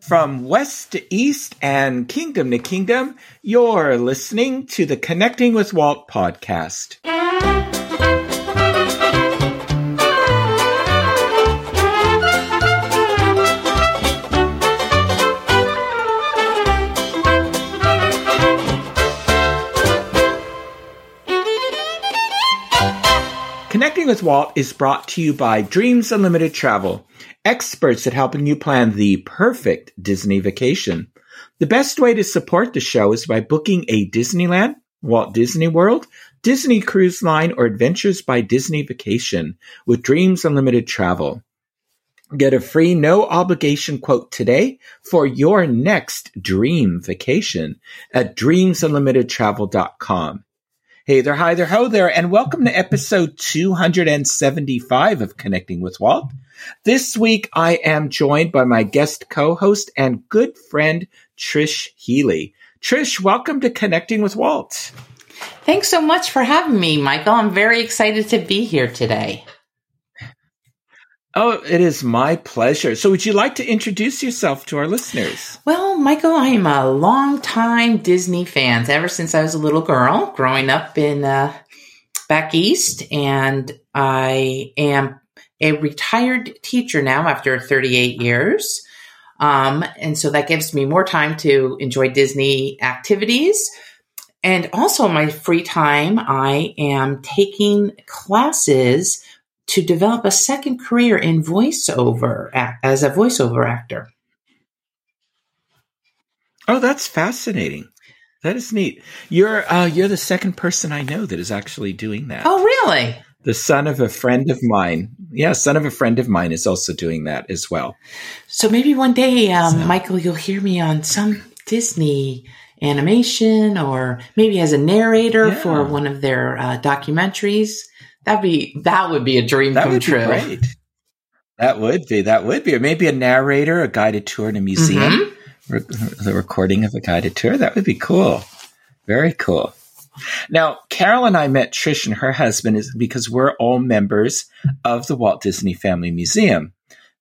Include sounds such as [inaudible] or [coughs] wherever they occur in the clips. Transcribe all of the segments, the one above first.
From west to east and kingdom to kingdom, you're listening to the Connecting with Walt podcast. With Walt is brought to you by Dreams Unlimited Travel, experts at helping you plan the perfect Disney vacation. The best way to support the show is by booking a Disneyland, Walt Disney World, Disney Cruise Line, or Adventures by Disney vacation with Dreams Unlimited Travel. Get a free no obligation quote today for your next dream vacation at dreamsunlimitedtravel.com. Hey there, hi there, ho there, and welcome to episode 275 of Connecting with Walt. This week I am joined by my guest co-host and good friend, Trish Healy. Trish, welcome to Connecting with Walt. Thanks so much for having me, Michael. I'm very excited to be here today. Oh, it is my pleasure. So, would you like to introduce yourself to our listeners? Well, Michael, I am a long-time Disney fan ever since I was a little girl, growing up in uh, back east, and I am a retired teacher now after 38 years. Um, and so that gives me more time to enjoy Disney activities. And also, my free time, I am taking classes to develop a second career in voiceover as a voiceover actor. Oh, that's fascinating. That is neat. You're uh, you're the second person I know that is actually doing that. Oh, really? The son of a friend of mine. Yeah, son of a friend of mine is also doing that as well. So maybe one day, um, so. Michael, you'll hear me on some Disney animation or maybe as a narrator yeah. for one of their uh, documentaries. That'd be that would be a dream that come would true. Be great. That would be that would be, or maybe a narrator, a guided tour in a museum, mm-hmm. re- the recording of a guided tour. That would be cool. Very cool. Now, Carol and I met Trish and her husband is because we're all members of the Walt Disney Family Museum.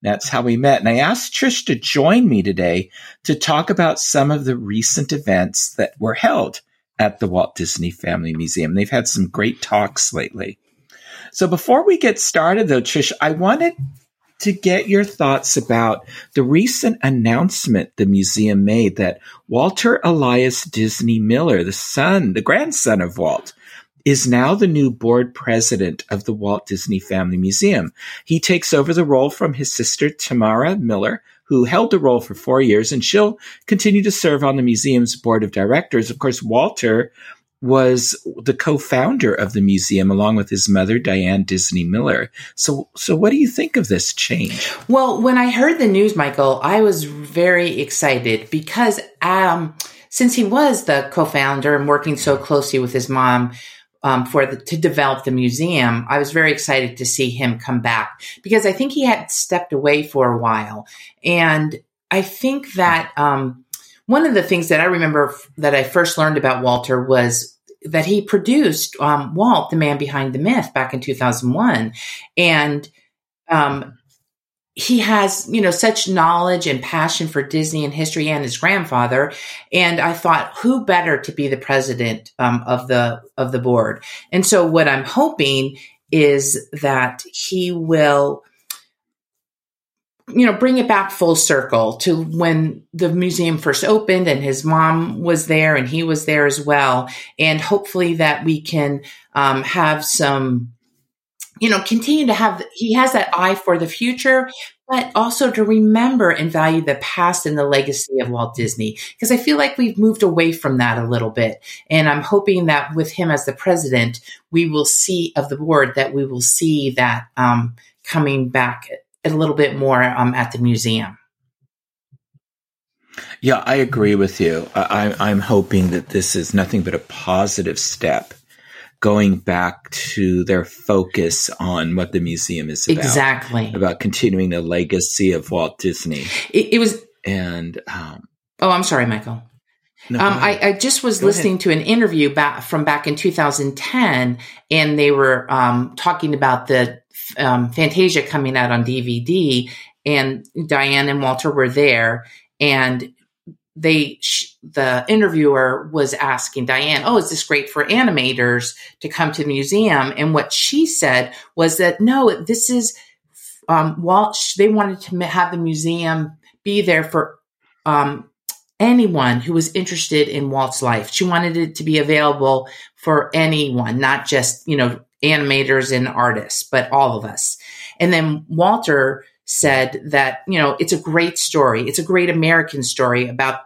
That's how we met. And I asked Trish to join me today to talk about some of the recent events that were held at the Walt Disney Family Museum. They've had some great talks lately. So before we get started, though, Trish, I wanted to get your thoughts about the recent announcement the museum made that Walter Elias Disney Miller, the son, the grandson of Walt, is now the new board president of the Walt Disney Family Museum. He takes over the role from his sister, Tamara Miller, who held the role for four years, and she'll continue to serve on the museum's board of directors. Of course, Walter was the co-founder of the museum along with his mother Diane Disney Miller. So so what do you think of this change? Well, when I heard the news, Michael, I was very excited because um, since he was the co-founder and working so closely with his mom um, for the, to develop the museum, I was very excited to see him come back because I think he had stepped away for a while, and I think that um, one of the things that I remember that I first learned about Walter was that he produced um, Walt, the man behind the myth, back in 2001. And um, he has, you know, such knowledge and passion for Disney and history and his grandfather. And I thought, who better to be the president um, of the of the board? And so, what I'm hoping is that he will you know, bring it back full circle to when the museum first opened and his mom was there and he was there as well. And hopefully that we can um, have some, you know, continue to have, he has that eye for the future, but also to remember and value the past and the legacy of Walt Disney. Because I feel like we've moved away from that a little bit. And I'm hoping that with him as the president, we will see of the board that we will see that um, coming back a little bit more um, at the museum. Yeah, I agree with you. I, I'm hoping that this is nothing but a positive step going back to their focus on what the museum is about. Exactly. About continuing the legacy of Walt Disney. It, it was. And. Um, oh, I'm sorry, Michael. No, um, I, I, just was Go listening ahead. to an interview back from back in 2010, and they were um, talking about the um, Fantasia coming out on DVD, and Diane and Walter were there, and they sh- the interviewer was asking Diane, "Oh, is this great for animators to come to the museum?" And what she said was that no, this is um, Walt. They wanted to have the museum be there for um, anyone who was interested in Walt's life. She wanted it to be available for anyone, not just, you know, animators and artists, but all of us. And then Walter said that, you know, it's a great story. It's a great American story about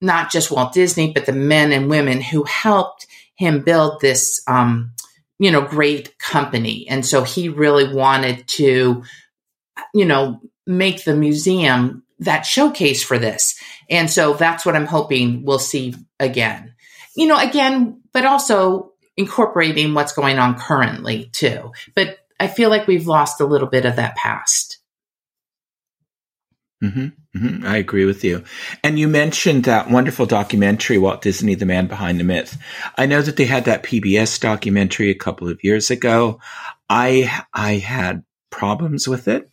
not just Walt Disney, but the men and women who helped him build this, um, you know, great company. And so he really wanted to, you know, make the museum that showcase for this. And so that's what I'm hoping we'll see again. You know, again, but also incorporating what's going on currently too. But I feel like we've lost a little bit of that past. Mm-hmm, mm-hmm, I agree with you. And you mentioned that wonderful documentary, Walt Disney, The Man Behind the Myth. I know that they had that PBS documentary a couple of years ago. I, I had problems with it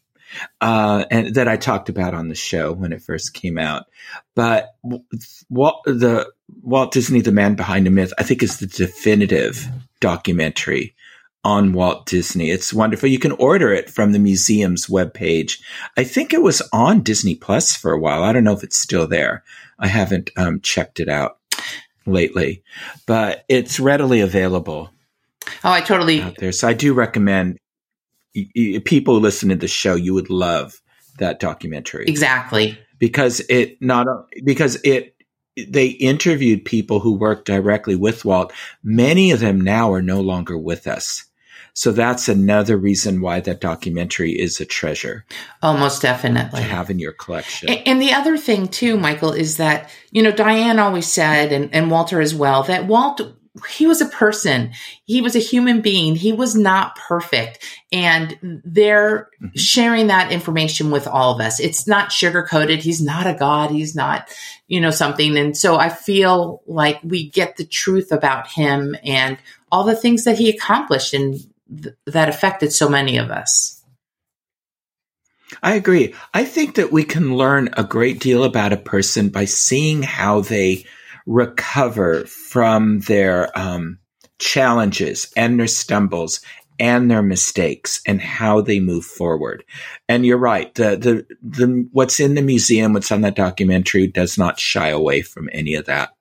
uh, and that I talked about on the show when it first came out. But Walt, the Walt Disney, the man behind the myth, I think is the definitive documentary on Walt Disney. It's wonderful. You can order it from the museum's webpage. I think it was on Disney Plus for a while. I don't know if it's still there. I haven't um, checked it out lately, but it's readily available. Oh, I totally out there. So I do recommend people who listen to the show, you would love that documentary. Exactly. Because it not because it they interviewed people who worked directly with Walt. Many of them now are no longer with us. So that's another reason why that documentary is a treasure. Oh, most definitely. To have in your collection. And, and the other thing too, Michael, is that, you know, Diane always said, and, and Walter as well, that Walt he was a person. He was a human being. He was not perfect. And they're mm-hmm. sharing that information with all of us. It's not sugar coated. He's not a God. He's not, you know, something. And so I feel like we get the truth about him and all the things that he accomplished and th- that affected so many of us. I agree. I think that we can learn a great deal about a person by seeing how they recover from their um, challenges and their stumbles and their mistakes and how they move forward. And you're right. The, the, the, what's in the museum, what's on that documentary does not shy away from any of that.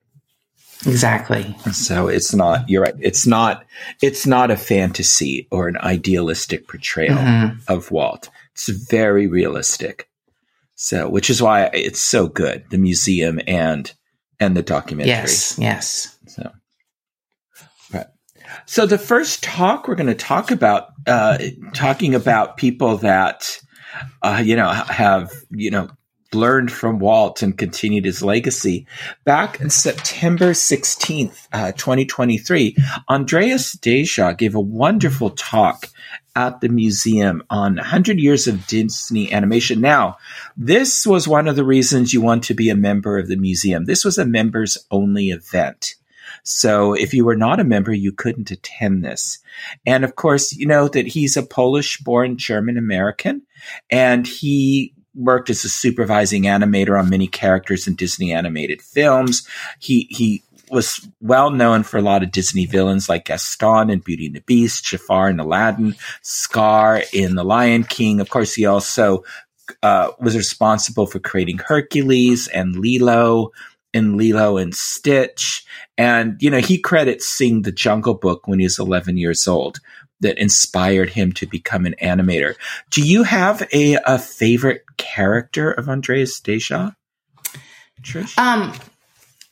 Exactly. So it's not, you're right. It's not, it's not a fantasy or an idealistic portrayal mm-hmm. of Walt. It's very realistic. So, which is why it's so good, the museum and and the documentary. Yes, yes. So, right. So the first talk we're going to talk about, uh, talking about people that, uh, you know, have you know learned from Walt and continued his legacy. Back in September 16th, uh, 2023, Andreas Deja gave a wonderful talk at the museum on 100 years of Disney animation. Now, this was one of the reasons you want to be a member of the museum. This was a members only event. So if you were not a member, you couldn't attend this. And of course, you know that he's a Polish born German American and he worked as a supervising animator on many characters in Disney animated films. He, he was well known for a lot of Disney villains like Gaston in Beauty and the Beast, Jafar in Aladdin, Scar in The Lion King. Of course, he also uh, was responsible for creating Hercules and Lilo in Lilo and Stitch. And, you know, he credits seeing the Jungle Book when he was 11 years old that inspired him to become an animator. Do you have a, a favorite character of Andreas Deja? Trish? Um,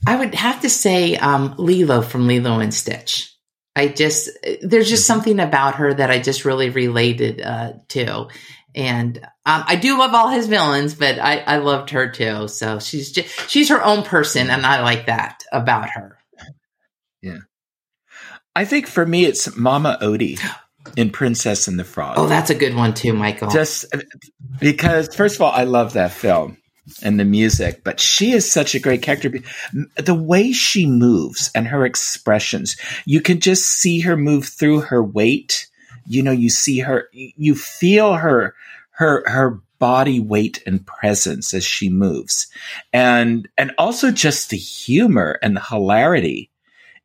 I would have to say um, Lilo from Lilo and Stitch. I just there's just mm-hmm. something about her that I just really related uh, to, and um, I do love all his villains, but I, I loved her too. So she's just she's her own person, and I like that about her. Yeah, I think for me it's Mama Odie [gasps] in Princess and the Frog. Oh, that's a good one too, Michael. Just because, first of all, I love that film. And the music, but she is such a great character. The way she moves and her expressions, you can just see her move through her weight. You know, you see her, you feel her, her, her body weight and presence as she moves. And, and also just the humor and the hilarity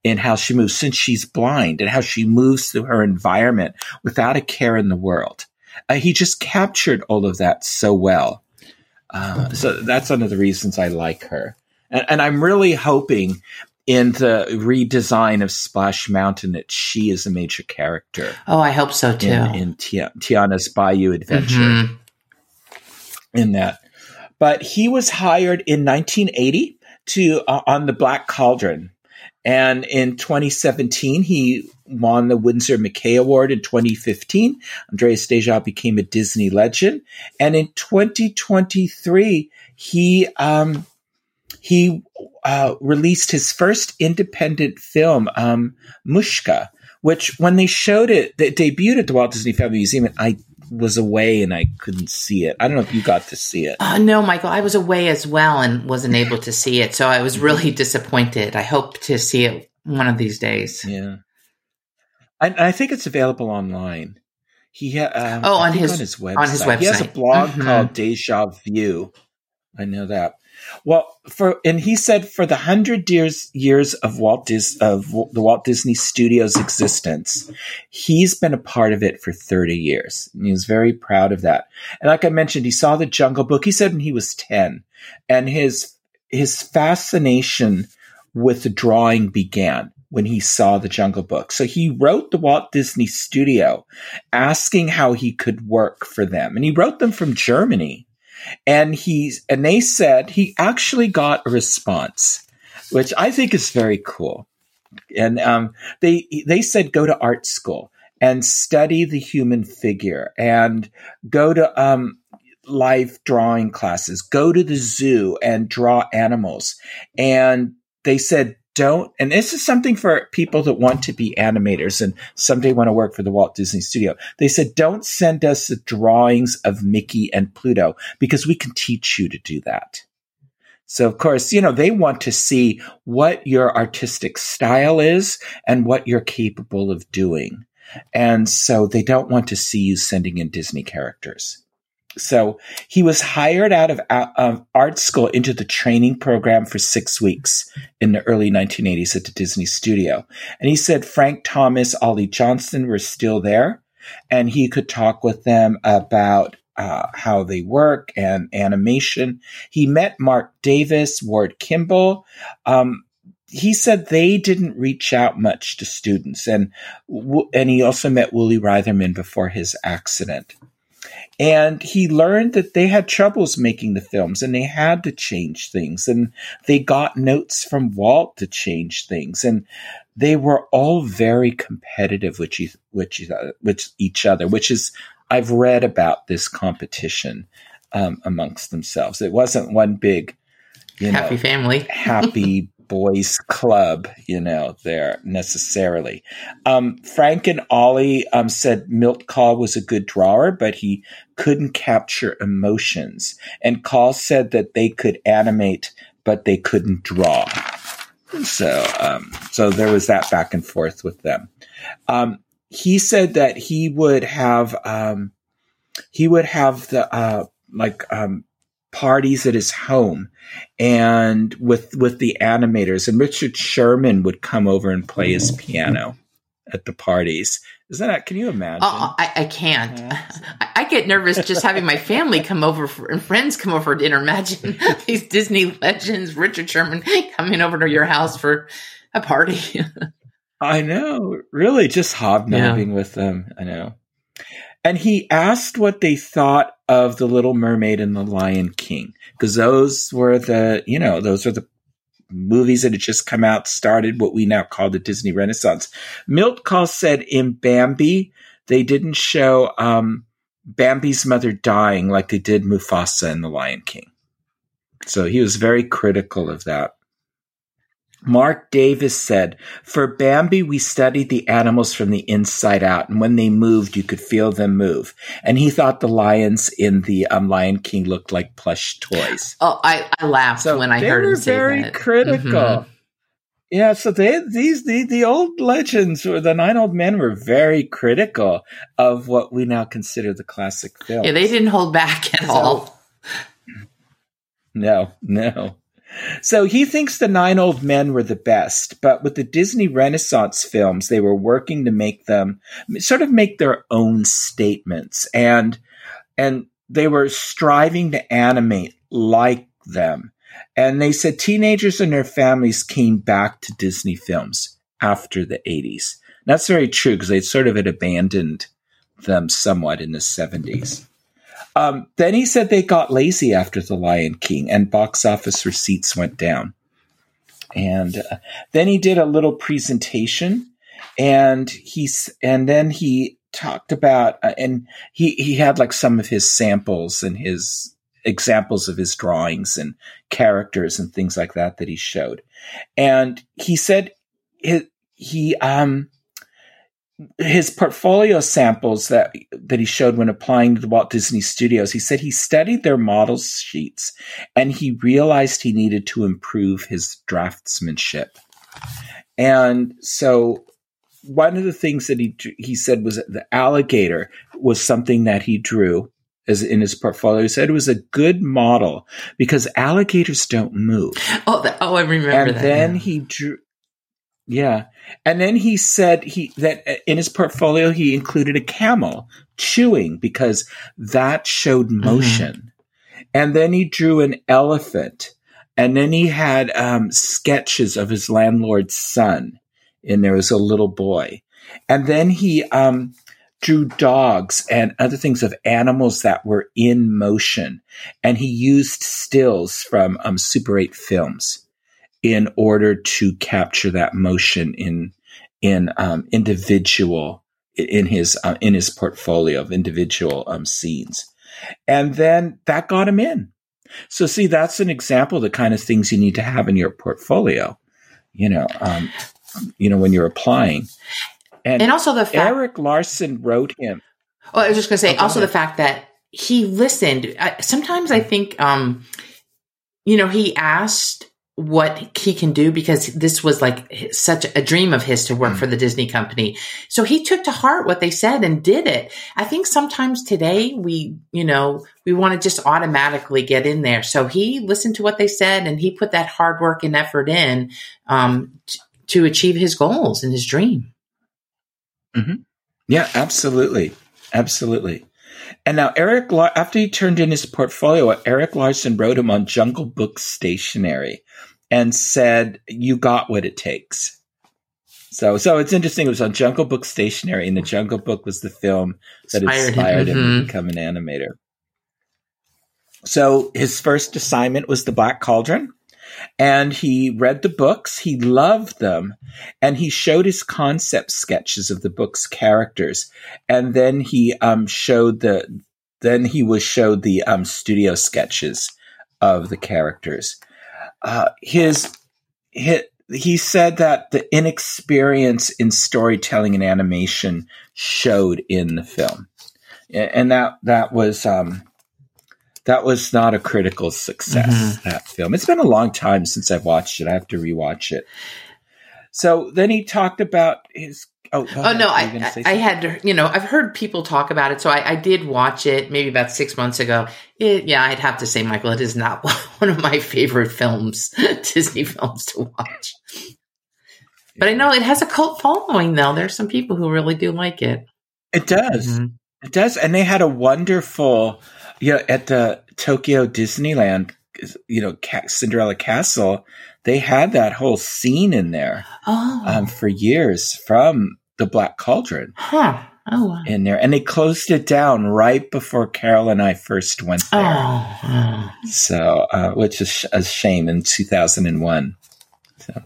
in how she moves since she's blind and how she moves through her environment without a care in the world. Uh, he just captured all of that so well. Uh, so that's one of the reasons I like her. And, and, I'm really hoping in the redesign of Splash Mountain that she is a major character. Oh, I hope so too. In, in Tiana's Bayou Adventure. Mm-hmm. In that. But he was hired in 1980 to uh, on the Black Cauldron and in 2017, he won the Winsor McCay Award. In 2015, Andreas Deja became a Disney legend. And in 2023, he, um, he uh, released his first independent film, um, Mushka, which when they showed it, they debuted at the Walt Disney Family Museum, and I was away and I couldn't see it. I don't know if you got to see it. Uh, no, Michael, I was away as well and wasn't able to see it. So I was really disappointed. I hope to see it one of these days. Yeah. I, I think it's available online. He ha- um, oh on his, on his website. On his website. He has a blog mm-hmm. called Deja View. I know that. Well, for and he said for the hundred years years of Walt Dis of the Walt Disney Studios existence, he's been a part of it for thirty years. And he was very proud of that. And like I mentioned, he saw the Jungle Book. He said when he was ten, and his his fascination with drawing began when he saw the Jungle Book. So he wrote the Walt Disney Studio asking how he could work for them. And he wrote them from Germany and he's and they said he actually got a response, which I think is very cool. And um, they they said go to art school and study the human figure and go to um, life drawing classes, go to the zoo and draw animals. And they said don't, and this is something for people that want to be animators and someday want to work for the Walt Disney Studio. They said, don't send us the drawings of Mickey and Pluto because we can teach you to do that. So of course, you know, they want to see what your artistic style is and what you're capable of doing. And so they don't want to see you sending in Disney characters. So he was hired out of uh, art school into the training program for six weeks in the early 1980s at the Disney studio. And he said Frank Thomas, Ollie Johnston were still there and he could talk with them about uh, how they work and animation. He met Marc Davis, Ward Kimball. Um, he said they didn't reach out much to students, and and he also met Woolie Reitherman before his accident. And he learned that they had troubles making the films and they had to change things. And they got notes from Walt to change things. And they were all very competitive with each, with, each other, which is, I've read about this competition um, amongst themselves. It wasn't one big, you happy know, family, happy [laughs] boys club, you know, there necessarily. Um, Frank and Ollie um, said Milt Kahl was a good drawer, but he couldn't capture emotions. And Kahl said that they could animate, but they couldn't draw. So, um, so there was that back and forth with them. Um, he said that he would have, um, he would have the, uh, like, um, parties at his home and with with the animators and Richard Sherman would come over and play his piano at the parties. Is that can you imagine? Oh, I, I can't. I, [laughs] I, get nervous just having my family come over for, and friends come over for dinner. Imagine [laughs] these Disney legends, Richard Sherman coming over to your house for a party. [laughs] I know, really, just hobnobbing yeah. with them. I know. And he asked what they thought of The Little Mermaid and The Lion King, because those were the, you know, those are the movies that had just come out, started what we now call the Disney Renaissance. Milt Kahl said in Bambi, they didn't show um, Bambi's mother dying like they did Mufasa in The Lion King. So he was very critical of that. Marc Davis said, For Bambi, we studied the animals from the inside out, and when they moved, you could feel them move. And he thought the lions in the um, Lion King looked like plush toys. Oh, I, I laughed so when I heard him say very that. critical. Mm-hmm. Yeah, so they these the the old legends or the nine old men were very critical of what we now consider the classic film. Yeah, they didn't hold back at so, all. No, no. So he thinks the nine old men were the best, but with the Disney Renaissance films, they were working to make them sort of make their own statements and and they were striving to animate like them. And they said teenagers and their families came back to Disney films after the 80s. That's very true because they sort of had abandoned them somewhat in the 70s. Um, then he said they got lazy after The Lion King and box office receipts went down. And uh, then he did a little presentation and he's, and then he talked about, uh, and he, he had like some of his samples and his examples of his drawings and characters and things like that that he showed. And he said he, he um, his portfolio samples that that he showed when applying to the Walt Disney Studios, he said he studied their model sheets and he realized he needed to improve his draftsmanship. And so one of the things that he he said was that the alligator was something that he drew as in his portfolio. He said it was a good model because alligators don't move. Oh, the, oh, I remember and that. And then he drew yeah. And then he said he that uh, in his portfolio he included a camel chewing because that showed mm-hmm. motion. Mm-hmm. And then he drew an elephant. And then he had um, sketches of his landlord's son. And there was a little boy. And then he um, drew dogs and other things of animals that were in motion. And he used stills from um, Super 8 films in order to capture that motion in in um, individual in his uh, in his portfolio of individual um, scenes, and then that got him in. So, see, that's an example of the kind of things you need to have in your portfolio. You know, um, you know when you're applying, and, and also the fact Eric Larson wrote him. Well, I was just going to say, oh, also the fact that he listened. I, sometimes I think, um, you know, he asked what he can do because this was like such a dream of his to work mm. for the Disney company. So he took to heart what they said and did it. I think sometimes today we, you know, we want to just automatically get in there. So he listened to what they said and he put that hard work and effort in um, t- to achieve his goals and his dream. Mm-hmm. Yeah, absolutely. Absolutely. And now Eric, after he turned in his portfolio, Eric Larson wrote him on Jungle Book Stationery and said, "You got what it takes." So, so it's interesting. It was on Jungle Book Stationery, and the Jungle Book was the film that inspired, inspired him, him mm-hmm. to become an animator. So his first assignment was The Black Cauldron, and he read the books. He loved them, and he showed his concept sketches of the book's characters, and then he um, showed the then he was showed the um, studio sketches of the characters uh, his, his he said that the inexperience in storytelling and animation showed in the film, and that that was um, that was not a critical success. Mm-hmm. That film. It's been a long time since I've watched it. I have to rewatch it. So then he talked about his Oh, oh no, I, I had, to you know, I've heard people talk about it. So I, I did watch it maybe about six months ago. It, yeah, I'd have to say, Michael, it is not [laughs] one of my favorite films, [laughs] Disney films to watch. But I know it has a cult following, though. There's some people who really do like it. It does. Mm-hmm. It does. And they had a wonderful, you know, at the Tokyo Disneyland, you know, Cinderella Castle, they had that whole scene in there oh. um, for years from the Black Cauldron. Huh. Oh, wow. in there, and they closed it down right before Carol and I first went there. Oh, oh. so uh, which is a shame in two thousand and one. So,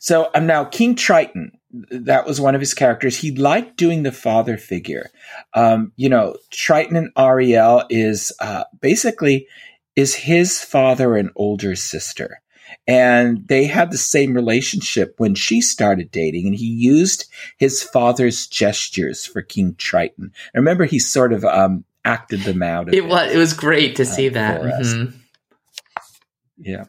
so um, now King Triton. That was one of his characters. He liked doing the father figure. Um, you know, Triton and Ariel is uh, basically is his father and older sister and they had the same relationship when she started dating, and he used his father's gestures for King Triton. I remember he sort of um, acted them out. It was it was great to uh, see that. Mm-hmm. Yeah.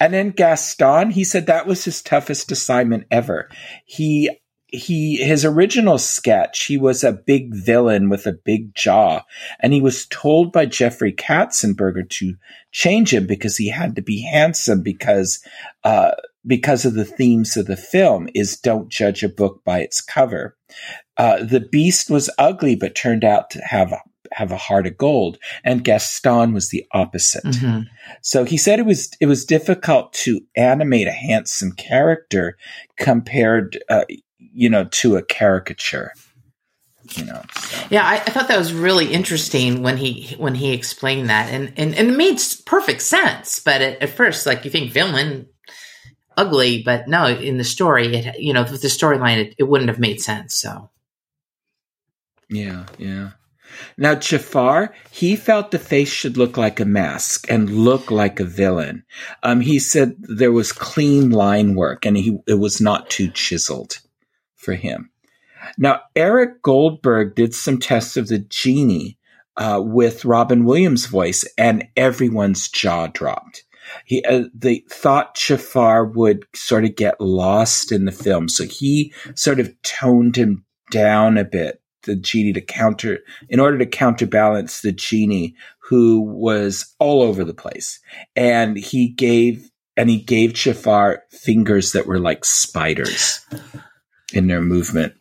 And then Gaston, he said that was his toughest assignment ever. He he his original sketch he was a big villain with a big jaw and he was told by jeffrey katzenberger to change him because he had to be handsome because uh, because of the themes of the film is don't judge a book by its cover uh, the beast was ugly but turned out to have have a heart of gold and gaston was the opposite mm-hmm. so he said it was it was difficult to animate a handsome character compared uh, you know, to a caricature. You know, so. Yeah, I, I, thought that was really interesting when he when he explained that, and and, and it made perfect sense. But at, at first, like you think villain, ugly, but no, in the story, it you know, with the storyline, it, it wouldn't have made sense. So, yeah, yeah. Now, Jafar, he felt the face should look like a mask and look like a villain. Um, he said there was clean line work and he it was not too chiseled for him. Now, Eric Goldberg did some tests of the genie uh, with Robin Williams' voice, and everyone's jaw dropped. He, uh, they thought Jafar would sort of get lost in the film, so he sort of toned him down a bit, the genie to counter, in order to counterbalance the genie who was all over the place. And he gave, and he gave Jafar fingers that were like spiders in their movement.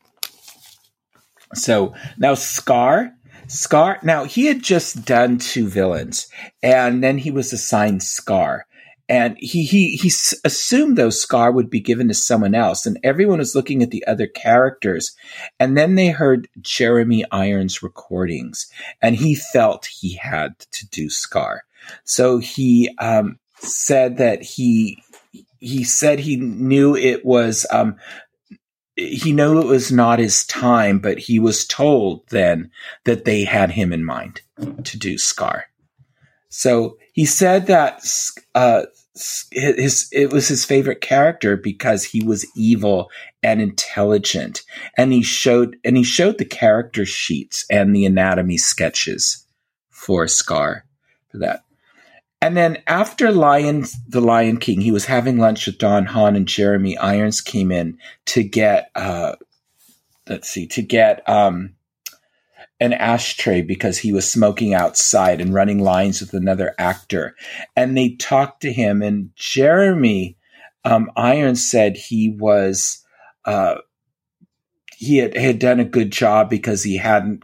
So now Scar, Scar, now he had just done two villains and then he was assigned Scar. And he, he, he assumed though Scar would be given to someone else and everyone was looking at the other characters. And then they heard Jeremy Irons recordings and he felt he had to do Scar. So he, um, said that he, he said he knew it was um, he knew it was not his time, but he was told then that they had him in mind to do Scar. So he said that uh, his it was his favorite character because he was evil and intelligent, and he showed and he showed the character sheets and the anatomy sketches for Scar for that. And then after Lion, the Lion King, he was having lunch with Don Hahn and Jeremy Irons came in to get, uh, let's see, to get um, an ashtray because he was smoking outside and running lines with another actor. And they talked to him, and Jeremy um, Irons said he was. Uh, he had, had done a good job because he hadn't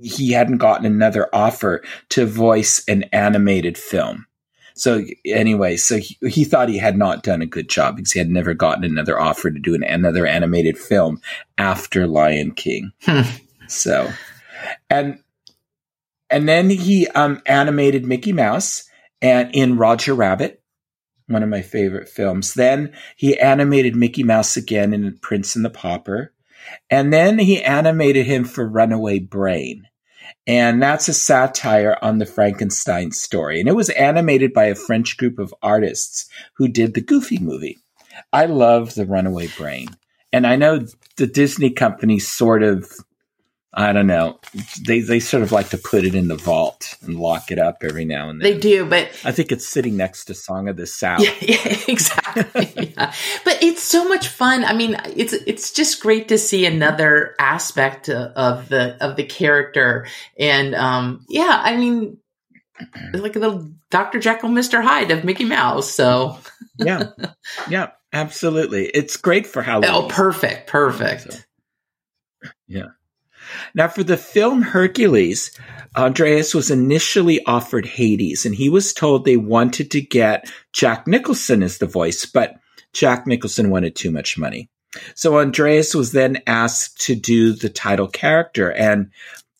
he hadn't gotten another offer to voice an animated film. So anyway, so he, he, thought he had not done a good job because he had never gotten another offer to do an, another animated film after Lion King. Hmm. So, and and then he um, animated Mickey Mouse and in Roger Rabbit, one of my favorite films. Then he animated Mickey Mouse again in Prince and the Pauper. And then he animated him for Runaway Brain. And that's a satire on the Frankenstein story. And it was animated by a French group of artists who did the Goofy movie. I love the Runaway Brain. And I know the Disney company sort of I don't know. They they sort of like to put it in the vault and lock it up every now and then. They do, but I think it's sitting next to Song of the South. Yeah, [laughs] yeah exactly. [laughs] yeah. But it's so much fun. I mean, it's it's just great to see another aspect of the of the character, and um, yeah, I mean, like a little Doctor Jekyll, Mister Hyde of Mickey Mouse. So yeah, yeah, absolutely. It's great for Halloween. Oh, perfect, perfect. So, yeah. Now, for the film Hercules, Andreas was initially offered Hades, and he was told they wanted to get Jack Nicholson as the voice, but Jack Nicholson wanted too much money. So Andreas was then asked to do the title character and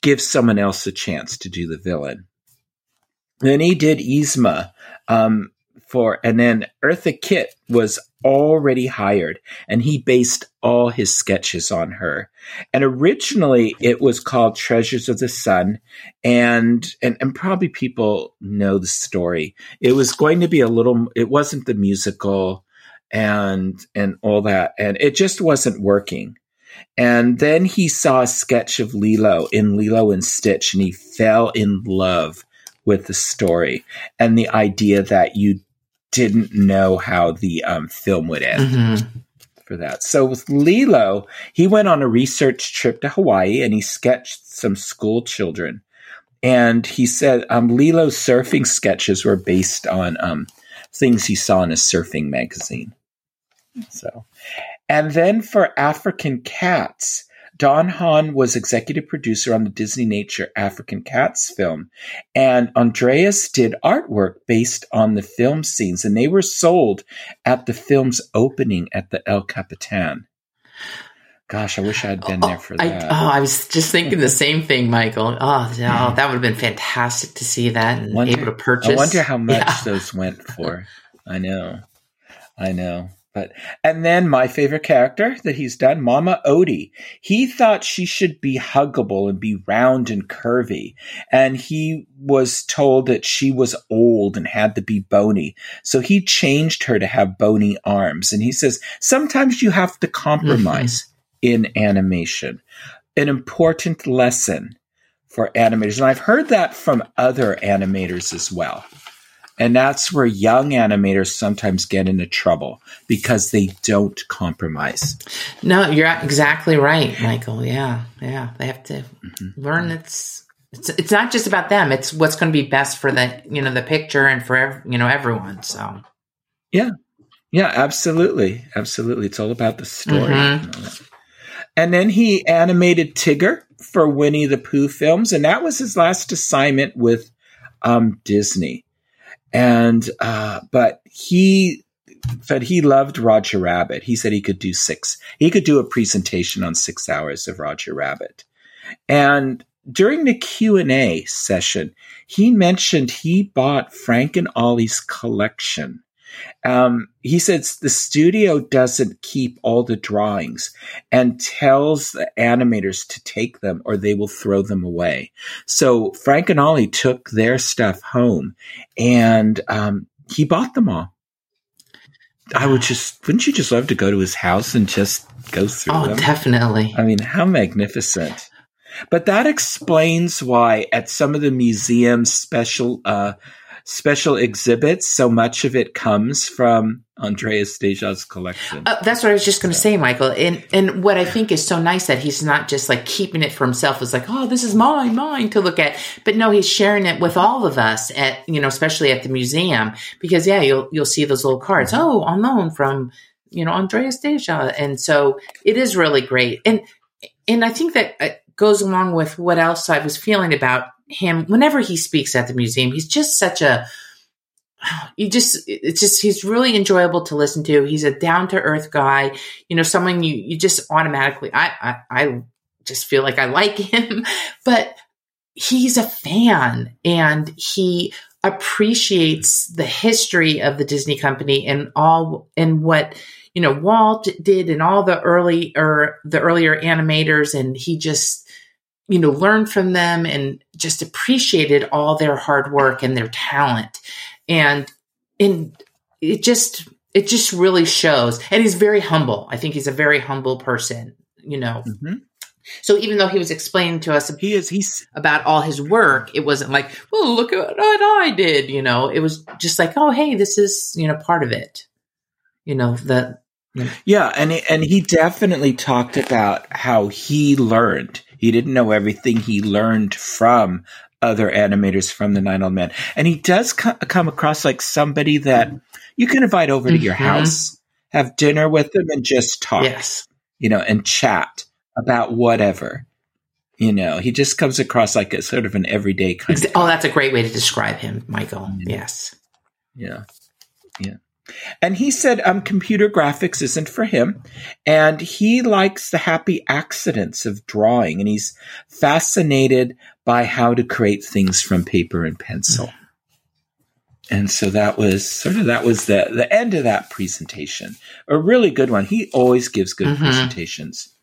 give someone else a chance to do the villain. Then he did Yzma, um, for, and then Eartha Kitt was already hired and he based all his sketches on her. And originally it was called Treasures of the Sun. And, and, and probably people know the story. It was going to be a little, it wasn't the musical and, and all that. And it just wasn't working. And then he saw a sketch of Lilo in Lilo and Stitch and he fell in love with the story and the idea that you didn't know how the um, film would end. Mm-hmm. For that. So with Lilo, he went on a research trip to Hawaii and he sketched some school children. And he said um, Lilo's surfing sketches were based on um, things he saw in a surfing magazine. So, and then for African Cats, Don Hahn was executive producer on the Disney Nature African Cats film, and Andreas did artwork based on the film scenes, and they were sold at the film's opening at the El Capitan. Gosh, I wish I had been oh, there for oh, that. I, oh, I was just thinking the same thing, Michael. Oh, oh that would have been fantastic to see that and wonder, able to purchase. I wonder how much yeah. those went for. I know. I know. But and then my favorite character that he's done, Mama Odie. He thought she should be huggable and be round and curvy, and he was told that she was old and had to be bony. So he changed her to have bony arms. And he says sometimes you have to compromise mm-hmm. in animation. An important lesson for animators, and I've heard that from other animators as well. And that's where young animators sometimes get into trouble because they don't compromise. No, you're exactly right, Michael. Yeah, yeah. They have to mm-hmm. learn it's it's it's not just about them. It's what's going to be best for the you know the picture and for you know everyone. So yeah, yeah, absolutely, absolutely. It's all about the story. Mm-hmm. And then he animated Tigger for Winnie the Pooh films, and that was his last assignment with um, Disney and uh, but he said he loved Roger Rabbit. He said he could do six. He could do a presentation on six hours of Roger Rabbit. And during the Q and A session, he mentioned he bought Frank and Ollie's collection um, he says the studio doesn't keep all the drawings and tells the animators to take them or they will throw them away. So Frank and Ollie took their stuff home and um, he bought them all. I would just, wouldn't you just love to go to his house and just go through oh, them? definitely. I mean, how magnificent. But that explains why at some of the museum's special uh, special exhibits, so much of it comes from Andreas Deja's collection. Uh, that's what I was just going to say, Michael. And and what I think is so nice that he's not just like keeping it for himself. It's like, oh, this is mine, mine to look at. But no, he's sharing it with all of us at you know, especially at the museum, because yeah, you'll you'll see those little cards. Mm-hmm. Oh, unknown from you know Andreas Deja, and so it is really great. And and I think that uh, goes along with what else I was feeling about him whenever he speaks at the museum. He's just such a you just it's just he's really enjoyable to listen to. He's a down to earth guy. You know, someone you you just automatically I, I I just feel like I like [laughs] him, but he's a fan and he appreciates the history of the Disney company and all and what you know Walt did and all the early or the earlier animators and he just you know, learned from them and just appreciated all their hard work and their talent. And, and it just, it just really shows. And he's very humble. I think he's a very humble person, you know. Mm-hmm. So even though he was explaining to us he is he's about all his work, it wasn't like, well, look at what I did, you know. It was just like, oh, hey, this is you know part of it, you know. The yeah, and and he definitely talked about how he learned he didn't know everything he learned from other animators from the Nine Old Men. And he does co- come across like somebody that you can invite over to mm-hmm. your house, have dinner with them, and just talk. Yes. You know, and chat about whatever. You know, he just comes across like a sort of an everyday kind. Of oh, that's a great way to describe him, Michael. Yes. Yeah. Yeah. And he said um, computer graphics isn't for him. And he likes the happy accidents of drawing. And he's fascinated by how to create things from paper and pencil. and so that was sort of that was the the end of that presentation. A really good one. He always gives good mm-hmm. presentations.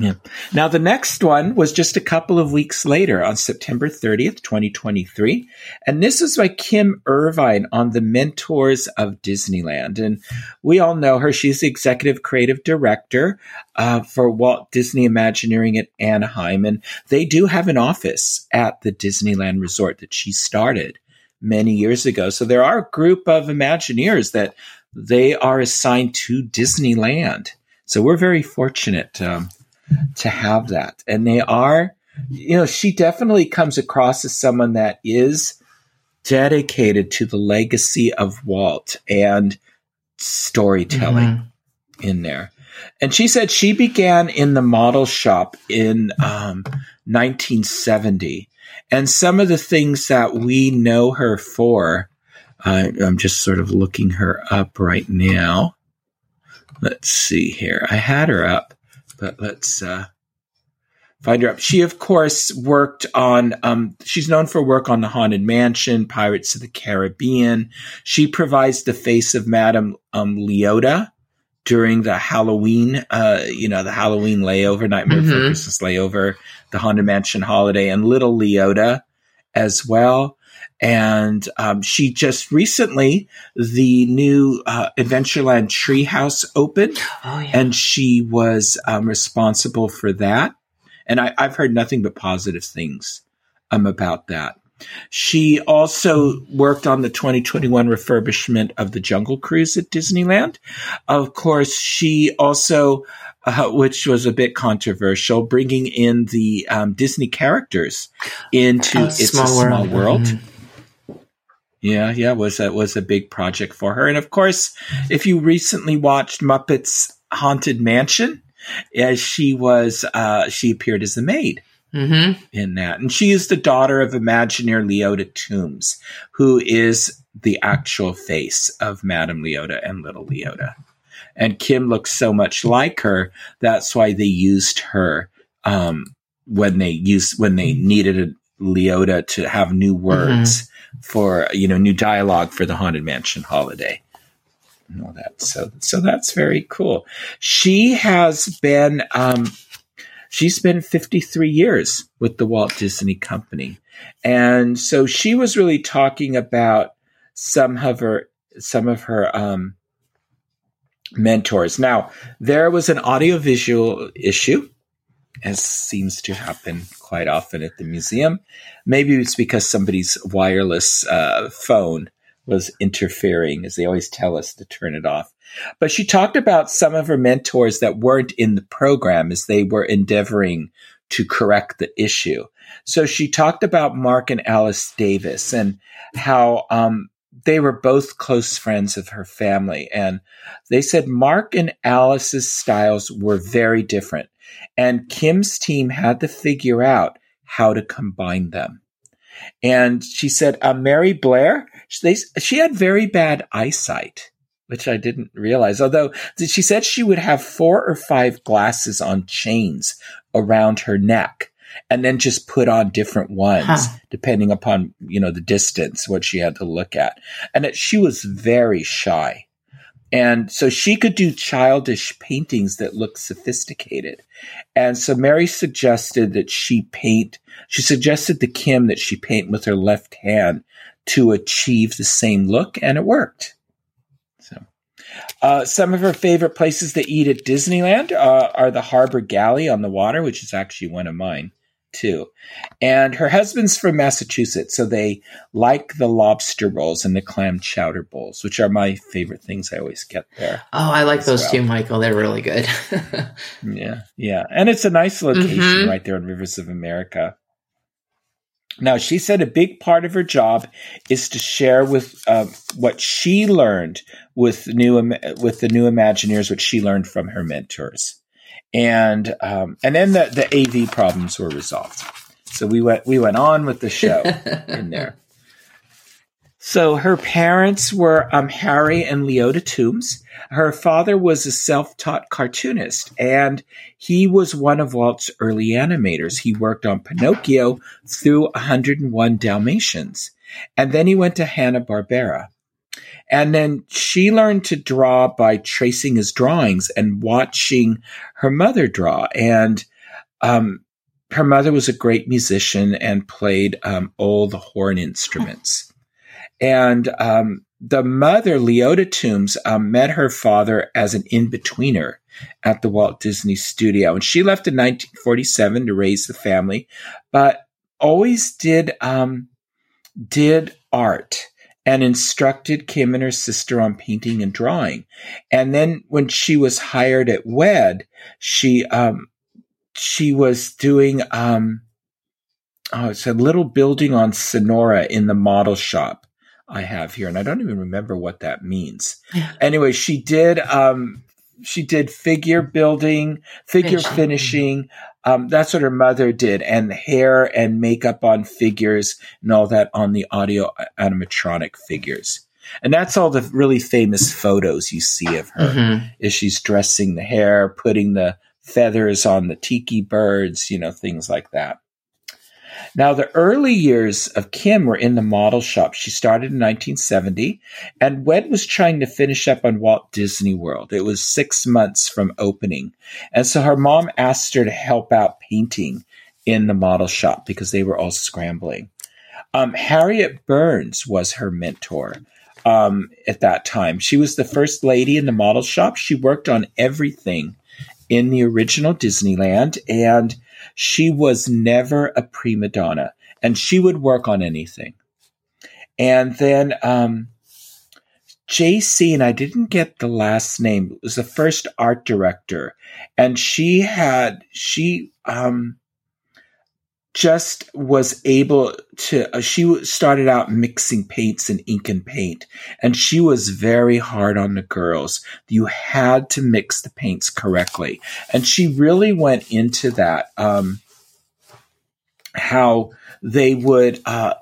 Yeah. Now, the next one was just a couple of weeks later on September 30th, 2023. And this was by Kim Irvine on the Mentors of Disneyland. And we all know her. She's the executive creative director uh, for Walt Disney Imagineering at Anaheim. And they do have an office at the Disneyland resort that she started many years ago. So there are a group of Imagineers that they are assigned to Disneyland. So we're very fortunate. Um, to have that. And they are, you know, she definitely comes across as someone that is dedicated to the legacy of Walt and storytelling mm-hmm. in there. And she said she began in the model shop in um, 1970. And some of the things that we know her for, uh, I'm just sort of looking her up right now. Let's see here. I had her up but let's uh, find her up. She, of course, worked on, um, she's known for work on The Haunted Mansion, Pirates of the Caribbean. She provides the face of Madame um, Leota during the Halloween, uh, you know, the Halloween layover, Nightmare mm-hmm. for Christmas layover, the Haunted Mansion holiday, and Little Leota as well. And um, she just recently, the new uh, Adventureland Treehouse opened, oh, yeah. and she was um, responsible for that. And I, have heard nothing but positive things um, about that. She also worked on the 2021 refurbishment of the Jungle Cruise at Disneyland. Of course, she also, uh, which was a bit controversial, bringing in the um, Disney characters into a It's Small a Small World. world. Mm-hmm yeah, yeah, was a was a big project for her. And of course, if you recently watched Muppets Haunted Mansion, as she was, uh, she appeared as the maid mm-hmm. in that, and she is the daughter of Imagineer Leota Toombs, who is the actual face of Madame Leota and Little Leota. And Kim looks so much like her. That's why they used her um, when they used when they needed a Leota to have new words. Mm-hmm for you know new dialogue for the haunted mansion holiday and all that. So so that's very cool. She has been um she's been 53 years with the walt disney company. And so she was really talking about some of her some of her um mentors. Now there was an audiovisual issue as seems to happen quite often at the museum. Maybe it's because somebody's wireless uh, phone was interfering, as they always tell us to turn it off. But she talked about some of her mentors that weren't in the program as they were endeavoring to correct the issue. So she talked about Marc and Alice Davis and how um, they were both close friends of her family. And they said Marc and Alice's styles were very different. And Kim's team had to figure out how to combine them. And she said, uh, Mary Blair, they, she had very bad eyesight, which I didn't realize. Although she said she would have four or five glasses on chains around her neck and then just put on different ones huh. depending upon, you know, the distance, what she had to look at. And it, she was very shy. And so she could do childish paintings that looked sophisticated. And so Mary suggested that she paint, she suggested to Kim that she paint with her left hand to achieve the same look, and it worked. So, uh, some of her favorite places to eat at Disneyland uh, are the Harbor Galley on the water, which is actually one of mine too. And her husband's from Massachusetts, so they like the lobster rolls and the clam chowder bowls, which are my favorite things I always get there. Oh, I like those well. too, Michael. They're really good. [laughs] yeah, yeah. And it's a nice location mm-hmm. right there on Rivers of America. Now, she said a big part of her job is to share with uh, what she learned with new with the new Imagineers, what she learned from her mentors and um, and then the, the AV problems were resolved. So we went we went on with the show [laughs] in there. So her parents were um, Harry and Leota Toombs. Her father was a self-taught cartoonist, and he was one of Walt's early animators. He worked on Pinocchio through 101 Dalmatians. And then he went to Hanna-Barbera. And then she learned to draw by tracing his drawings and watching her mother draw. And um, her mother was a great musician and played um, all the horn instruments. And um, the mother, Leota Toombs, um, met her father as an in betweener at the Walt Disney Studio. And she left in 1947 to raise the family, but always did um, did art and instructed Kim and her sister on painting and drawing. And then when she was hired at WED, she um, she was doing um, oh, it's a little building on Sonora in the model shop I have here, and I don't even remember what that means. Yeah. Anyway, she did um, she did figure building, figure finishing. finishing. Um, that's what her mother did, and hair and makeup on figures and all that on the audio animatronic figures. And that's all the really famous photos you see of her. Mm-hmm. Is she's dressing the hair, putting the feathers on the tiki birds, you know, things like that. Now, the early years of Kim were in the model shop. She started in 1970, and WED was trying to finish up on Walt Disney World. It was six months from opening. And so her mom asked her to help out painting in the model shop because they were all scrambling. Um, Harriet Burns was her mentor um, at that time. She was the first lady in the model shop. She worked on everything in the original Disneyland, and she was never a prima donna, and she would work on anything. And then um, JC, and I didn't get the last name, was the first art director, and she had she um, just was able to uh, she started out mixing paints and ink and paint and she was very hard on the girls. You had to mix the paints correctly. And she really went into that um, how they would uh,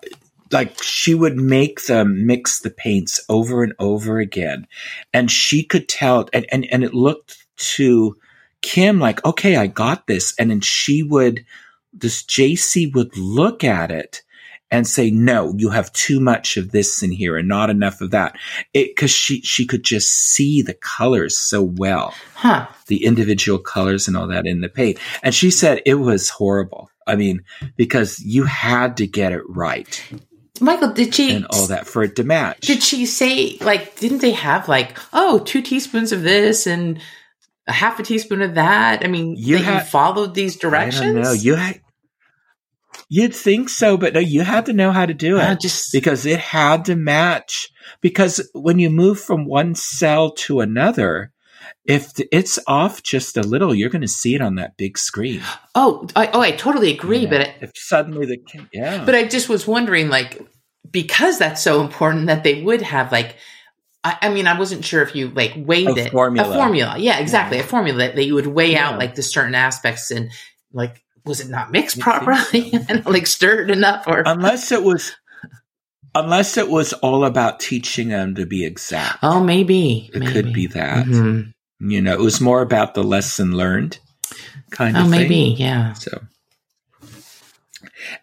like she would make them mix the paints over and over again. And she could tell and and, and it looked to kim like okay i got this. And then she would this JC would look at it and say, no, you have too much of this in here and not enough of that. It, cause she, she could just see the colors so well. Huh. The individual colors and all that in the paint. And she said it was horrible. I mean, because you had to get it right. Michael, did she and all that for it to match? Did she say like? Didn't they have like oh two teaspoons of this and a half a teaspoon of that. I mean, you, had, you followed these directions. I don't know. You had, you'd think so, but no, you had to know how to do it. Just because it had to match. Because when you move from one cell to another, if it's off just a little, you're going to see it on that big screen. Oh, I, oh, I totally agree. Yeah. But I, if suddenly the yeah, but I just was wondering, like, because that's so important that they would have like I, I, mean, I wasn't sure if you like weighed a it. Formula. A formula. Yeah, exactly. Yeah. A formula that, that you would weigh yeah. out like the certain aspects and like, was it not mixed properly [laughs] and like stirred enough or unless it was, unless it was all about teaching them to be exact. Oh, maybe. It maybe. could be that. Mm-hmm. You know, it was more about the lesson learned kind of oh, thing. maybe. Yeah. So,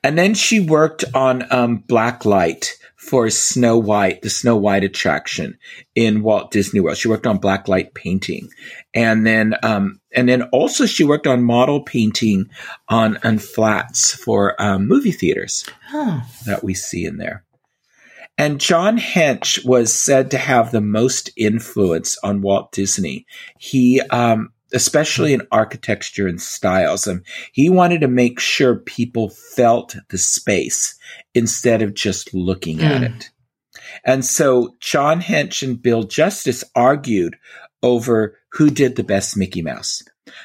and then she worked on um, Black Light for Snow White, the Snow White attraction in Walt Disney World. She worked on blacklight painting, and then um, and then also she worked on model painting on on flats for um, movie theaters that we see in there. And John Hench was said to have the most influence on Walt Disney. He um, especially in architecture and styles. And he wanted to make sure people felt the space instead of just looking mm. at hmm. it. And so John Hench and Bill Justice argued over who did the best Mickey Mouse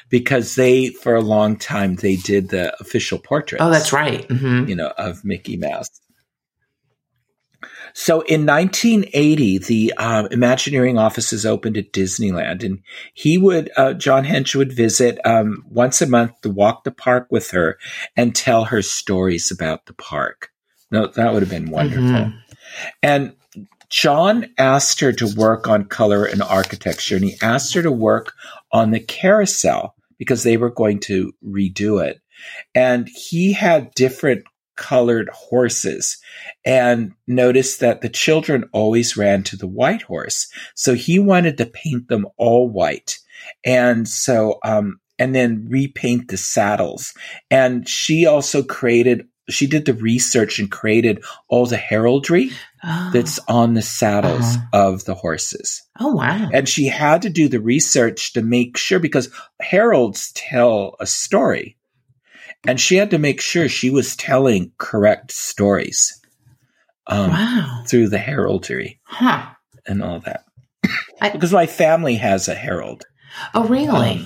because they, for a long time, they did the official portrait. Oh, that's right. Mm-hmm. You know, of Mickey Mouse. So in 1980, the um, Imagineering offices opened at Disneyland, and he would, uh, John Hench would visit um, once a month to walk the park with her and tell her stories about the park. No, that would have been wonderful. Mm-hmm. And John asked her to work on color and architecture, and he asked her to work on the carousel because they were going to redo it. And he had different colored horses and noticed that the children always ran to the white horse. So he wanted to paint them all white. And so, um, and then repaint the saddles. And she also created, she did the research and created all the heraldry oh. that's on the saddles uh-huh. of the horses. Oh, wow. And she had to do the research to make sure because heralds tell a story. And she had to make sure she was telling correct stories um, wow. through the heraldry huh. and all that. I, because my family has a herald. Oh, really? Um,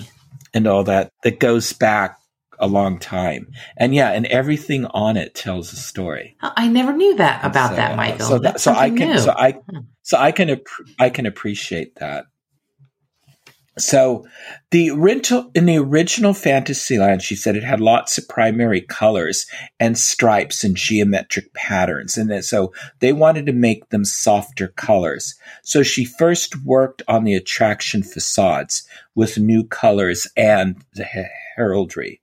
and all that that goes back a long time. And yeah, and everything on it tells a story. Oh, I never knew that about so, that, Michael. So, that, so I can, new. so I, so I can, I can appreciate that. So the rental in the original Fantasyland, she said it had lots of primary colors and stripes and geometric patterns. And so they wanted to make them softer colors. So she first worked on the attraction facades with new colors and the heraldry.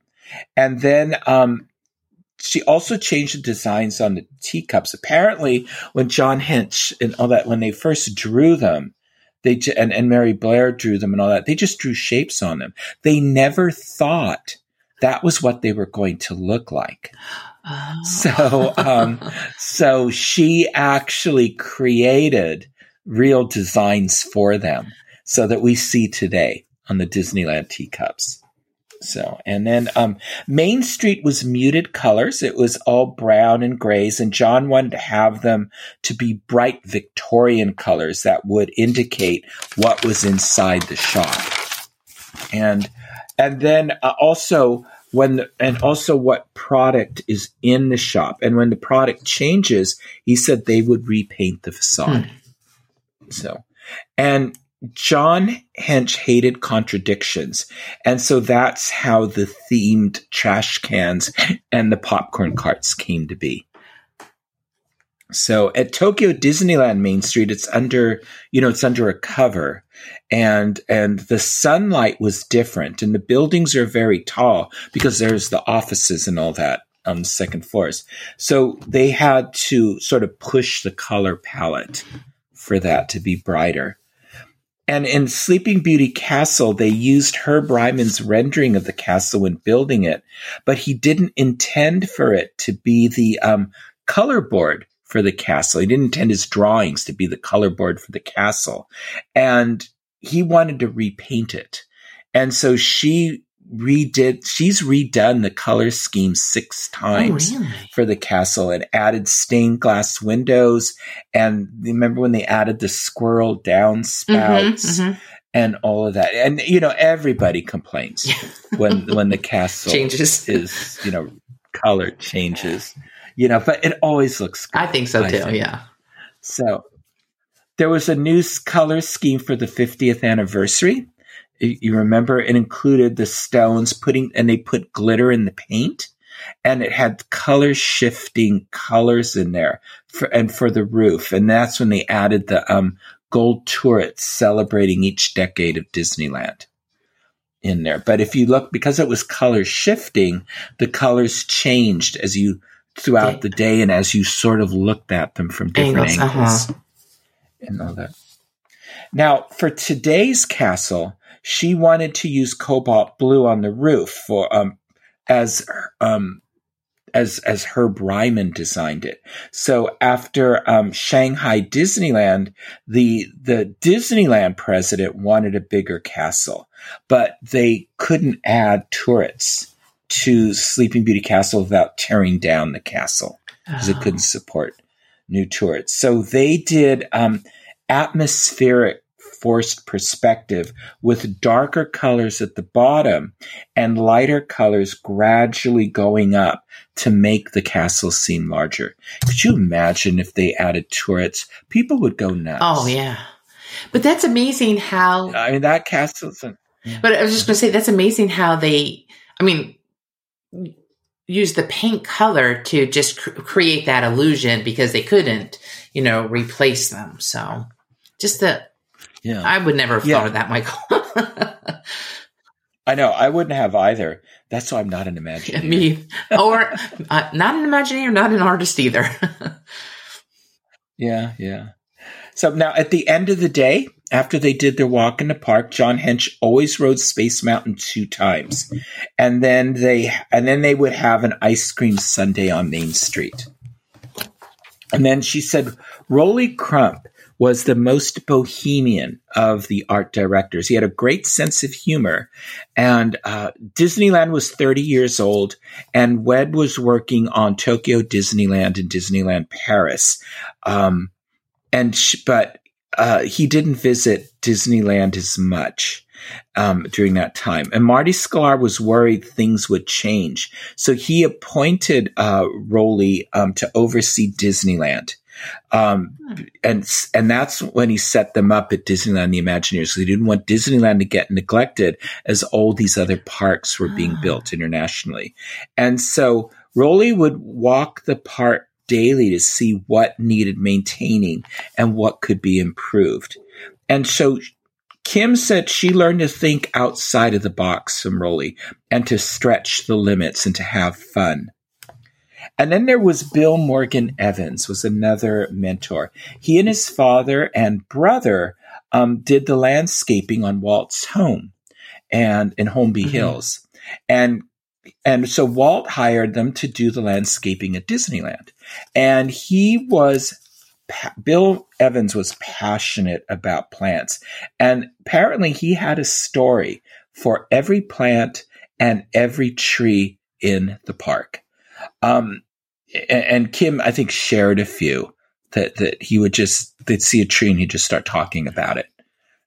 And then, um, she also changed the designs on the teacups. Apparently, when John Hench and all that, when they first drew them, they and, and Mary Blair drew them and all that. They just drew shapes on them. They never thought that was what they were going to look like. Oh. So, um, so she actually created real designs for them so that we see today on the Disneyland teacups. So, and then um, Main Street was muted colors. It was all brown and grays, and John wanted to have them to be bright Victorian colors that would indicate what was inside the shop. And and then uh, also when the, and also what product is in the shop. And when the product changes, he said they would repaint the facade. Hmm. So, and John Hench hated contradictions. And so that's how the themed trash cans and the popcorn carts came to be. So at Tokyo Disneyland Main Street, it's under, you know, it's under a cover and, and the sunlight was different and the buildings are very tall because there's the offices and all that on the second floors. So they had to sort of push the color palette for that to be brighter. And in Sleeping Beauty Castle, they used Herb Ryman's rendering of the castle when building it, but he didn't intend for it to be the um, color board for the castle. He didn't intend his drawings to be the color board for the castle. And he wanted to repaint it. And so she redid she's redone the color scheme six times oh, really? for the castle and added stained glass windows and remember when they added the squirrel down mm-hmm, spouts mm-hmm, mm-hmm. and all of that and you know everybody complains [laughs] when when the castle changes is you know color changes you know but it always looks good, i think so I too think. yeah so there was a new color scheme for the 50th anniversary you remember it included the stones putting, and they put glitter in the paint and it had color shifting colors in there for, and for the roof. And that's when they added the, um, gold turrets celebrating each decade of Disneyland in there. But if you look, because it was color shifting, the colors changed as you throughout the day and as you sort of looked at them from different angles, angles uh-huh. and all that. Now, for today's castle, she wanted to use cobalt blue on the roof for um, as um, as as Herb Ryman designed it. So after um, Shanghai Disneyland, the the Disneyland president wanted a bigger castle, but they couldn't add turrets to Sleeping Beauty Castle without tearing down the castle because oh. it couldn't support new turrets. So they did um, atmospheric forced perspective with darker colors at the bottom and lighter colors gradually going up to make the castle seem larger. Could you imagine if they added turrets? People would go nuts. Oh, yeah. But that's amazing how. I mean, that castle's. yeah. But I was just going to say, that's amazing how they. I mean, use the paint color to just cr- create that illusion because they couldn't, you know, replace them. So just the yeah. I would never have yeah. thought of that, Michael. [laughs] I know. I wouldn't have either. That's why I'm not an [laughs] Imagineer. Me, or uh, not an Imagineer, not an artist either. [laughs] yeah, yeah. So now at the end of the day, after they did their walk in the park, John Hench always rode Space Mountain two times. And then they and then they would have an ice cream sundae on Main Street. And then she said Rolly Crump was the most bohemian of the art directors. He had a great sense of humor. And uh, Disneyland was 30 years old, and WED was working on Tokyo Disneyland and Disneyland Paris. Um, and sh- but uh, he didn't visit Disneyland as much um, during that time. And Marty Sklar was worried things would change. So he appointed uh, Rolly um, to oversee Disneyland. Um, and and that's when he set them up at Disneyland the Imagineers. So he didn't want Disneyland to get neglected as all these other parks were being ah. built internationally. And so Rolly would walk the park daily to see what needed maintaining and what could be improved. And so Kim said she learned to think outside of the box from Rolly and to stretch the limits and to have fun. And then there was Bill Morgan Evans was another mentor. He and his father and brother um, did the landscaping on Walt's home and in Holmby mm-hmm. Hills. And and so Walt hired them to do the landscaping at Disneyland. And he was, Bill Evans was passionate about plants. And apparently he had a story for every plant and every tree in the park. Um, and, and Kim, I think, shared a few that, that he would just, they'd see a tree and he'd just start talking about it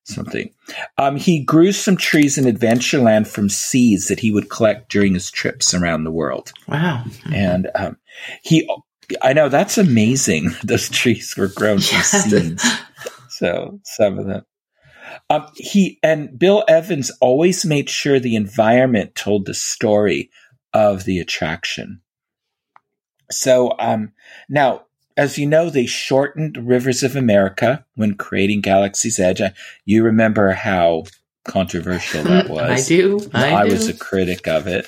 something. Um, he grew some trees in Adventureland from seeds that he would collect during his trips around the world. Wow! And um, he, I know that's amazing. [laughs] Those trees were grown from seeds. So some of them. Um, he and Bill Evans always made sure the environment told the story of the attraction. So um, now as you know, they shortened Rivers of America when creating Galaxy's Edge. You remember how controversial that [laughs] was. I do. I, I do. was a critic of it.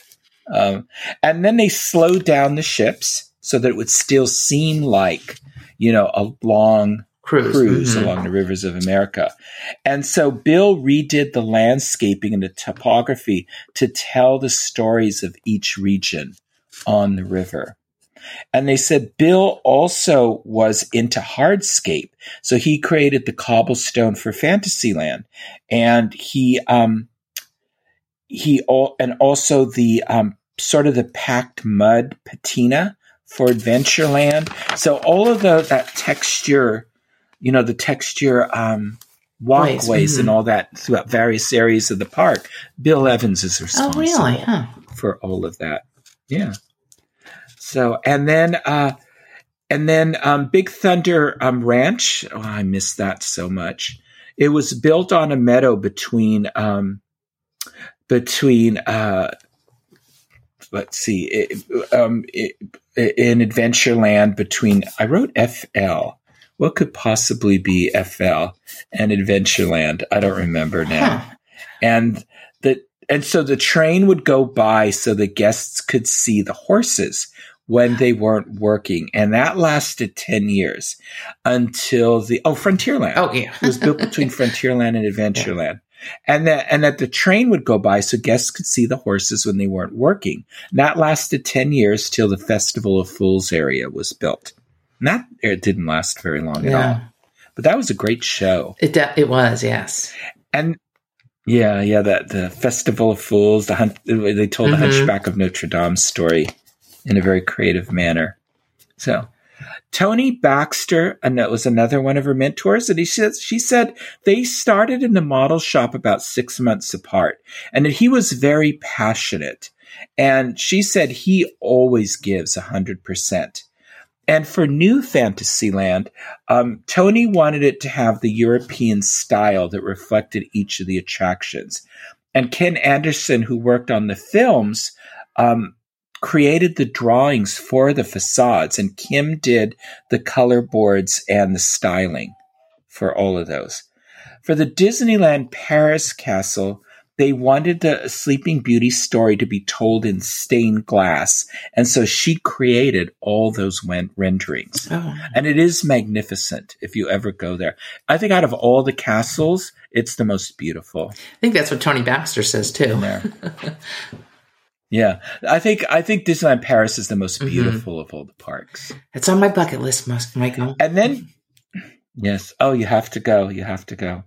Um, and then they slowed down the ships so that it would still seem like, you know, a long cruise, cruise mm-hmm. along the rivers of America. And so Bill redid the landscaping and the topography to tell the stories of each region on the river. And they said Bill also was into hardscape. So he created the cobblestone for Fantasyland. And he, um, he, and also the, um, sort of the packed mud patina for Adventureland. So all of the, that texture, you know, the texture, um, walkways mm-hmm. and all that throughout various areas of the park. Bill Evans is responsible oh, really? huh. for all of that. Yeah. So and then uh and then um, Big Thunder um, Ranch. Oh, I miss that so much. It was built on a meadow between um, between uh, let's see it, um, it, in Adventureland between I wrote FL. What could possibly be FL and Adventureland? I don't remember now. Huh. And the and so the train would go by so the guests could see the horses when they weren't working. And that lasted 10 years until the, oh, Frontierland. Oh, yeah. it was built [laughs] between Frontierland and Adventureland. Yeah. And that, and that the train would go by so guests could see the horses when they weren't working. And that lasted 10 years till the Festival of Fools area was built. And that it didn't last very long yeah. at all. But that was a great show. It, de- it was, yes. And yeah, yeah, that the Festival of Fools, the hunt, they told mm-hmm. the Hunchback of Notre Dame story in a very creative manner. So Tony Baxter, and that was another one of her mentors, and he said she said they started in the model shop about six months apart, and that he was very passionate. And she said he always gives a hundred percent. And for New Fantasyland, um, Tony wanted it to have the European style that reflected each of the attractions. And Ken Anderson, who worked on the films, um, created the drawings for the facades, and Kim did the color boards and the styling for all of those. For the Disneyland Paris castle, they wanted the Sleeping Beauty story to be told in stained glass. And so she created all those renderings. Oh. And it is magnificent if you ever go there. I think out of all the castles, it's the most beautiful. I think that's what Tony Baxter says too. [laughs] There. yeah. I think I think Disneyland Paris is the most Mhm. beautiful of all the parks. It's on my bucket list, Mus- Michael. And then yes, oh you have to go. You have to go.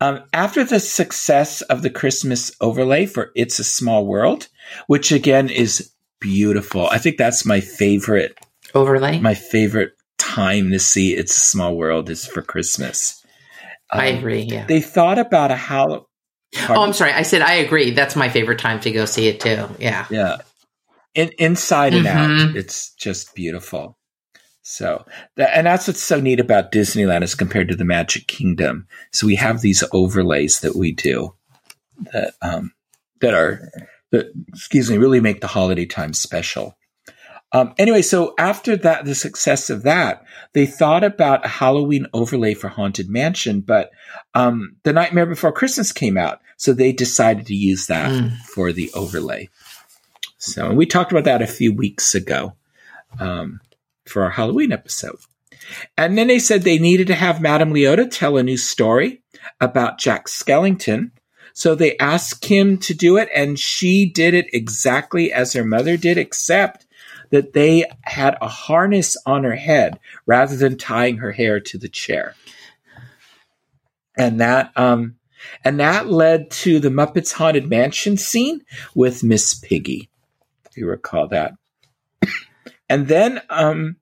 Um, after the success of the Christmas overlay for It's a Small World, which again is beautiful. I think that's my favorite Overlay. my favorite time to see It's a Small World is for Christmas. I Um, agree. Yeah. They thought about a how. Oh, I'm sorry. I said I agree. That's my favorite time to go see it too. Yeah. Yeah. In, inside and out, Mhm. it's just beautiful. So, that, and that's what's so neat about Disneyland as compared to the Magic Kingdom. So we have these overlays that we do that um, that are that excuse me really make the holiday time special. Um, anyway, so after that, the success of that, they thought about a Halloween overlay for Haunted Mansion, but um, The Nightmare Before Christmas came out, so they decided to use that Mm. for the overlay. So we talked about that a few weeks ago um, for our Halloween episode. And then they said they needed to have Madame Leota tell a new story about Jack Skellington. So they asked Kim to do it, and she did it exactly as her mother did, except that they had a harness on her head rather than tying her hair to the chair. And that um and that led to the Muppets Haunted Mansion scene with Miss Piggy. If you recall that. [coughs] and then um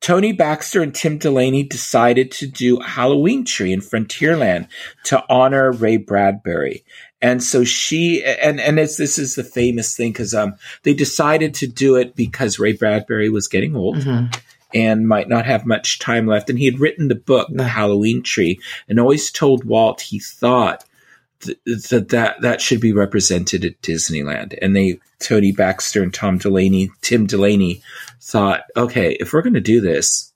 Tony Baxter and Tim Delaney decided to do a Halloween tree in Frontierland to honor Ray Bradbury. And so she and and it's, this is the famous thing because um they decided to do it because Ray Bradbury was getting old Mhm. and might not have much time left. And he had written the book, The Halloween Tree, and always told Walt he thought th- that that that should be represented at Disneyland. And they, Tony Baxter and Tom Delaney, Tim Delaney, thought, okay, if we're going to do this,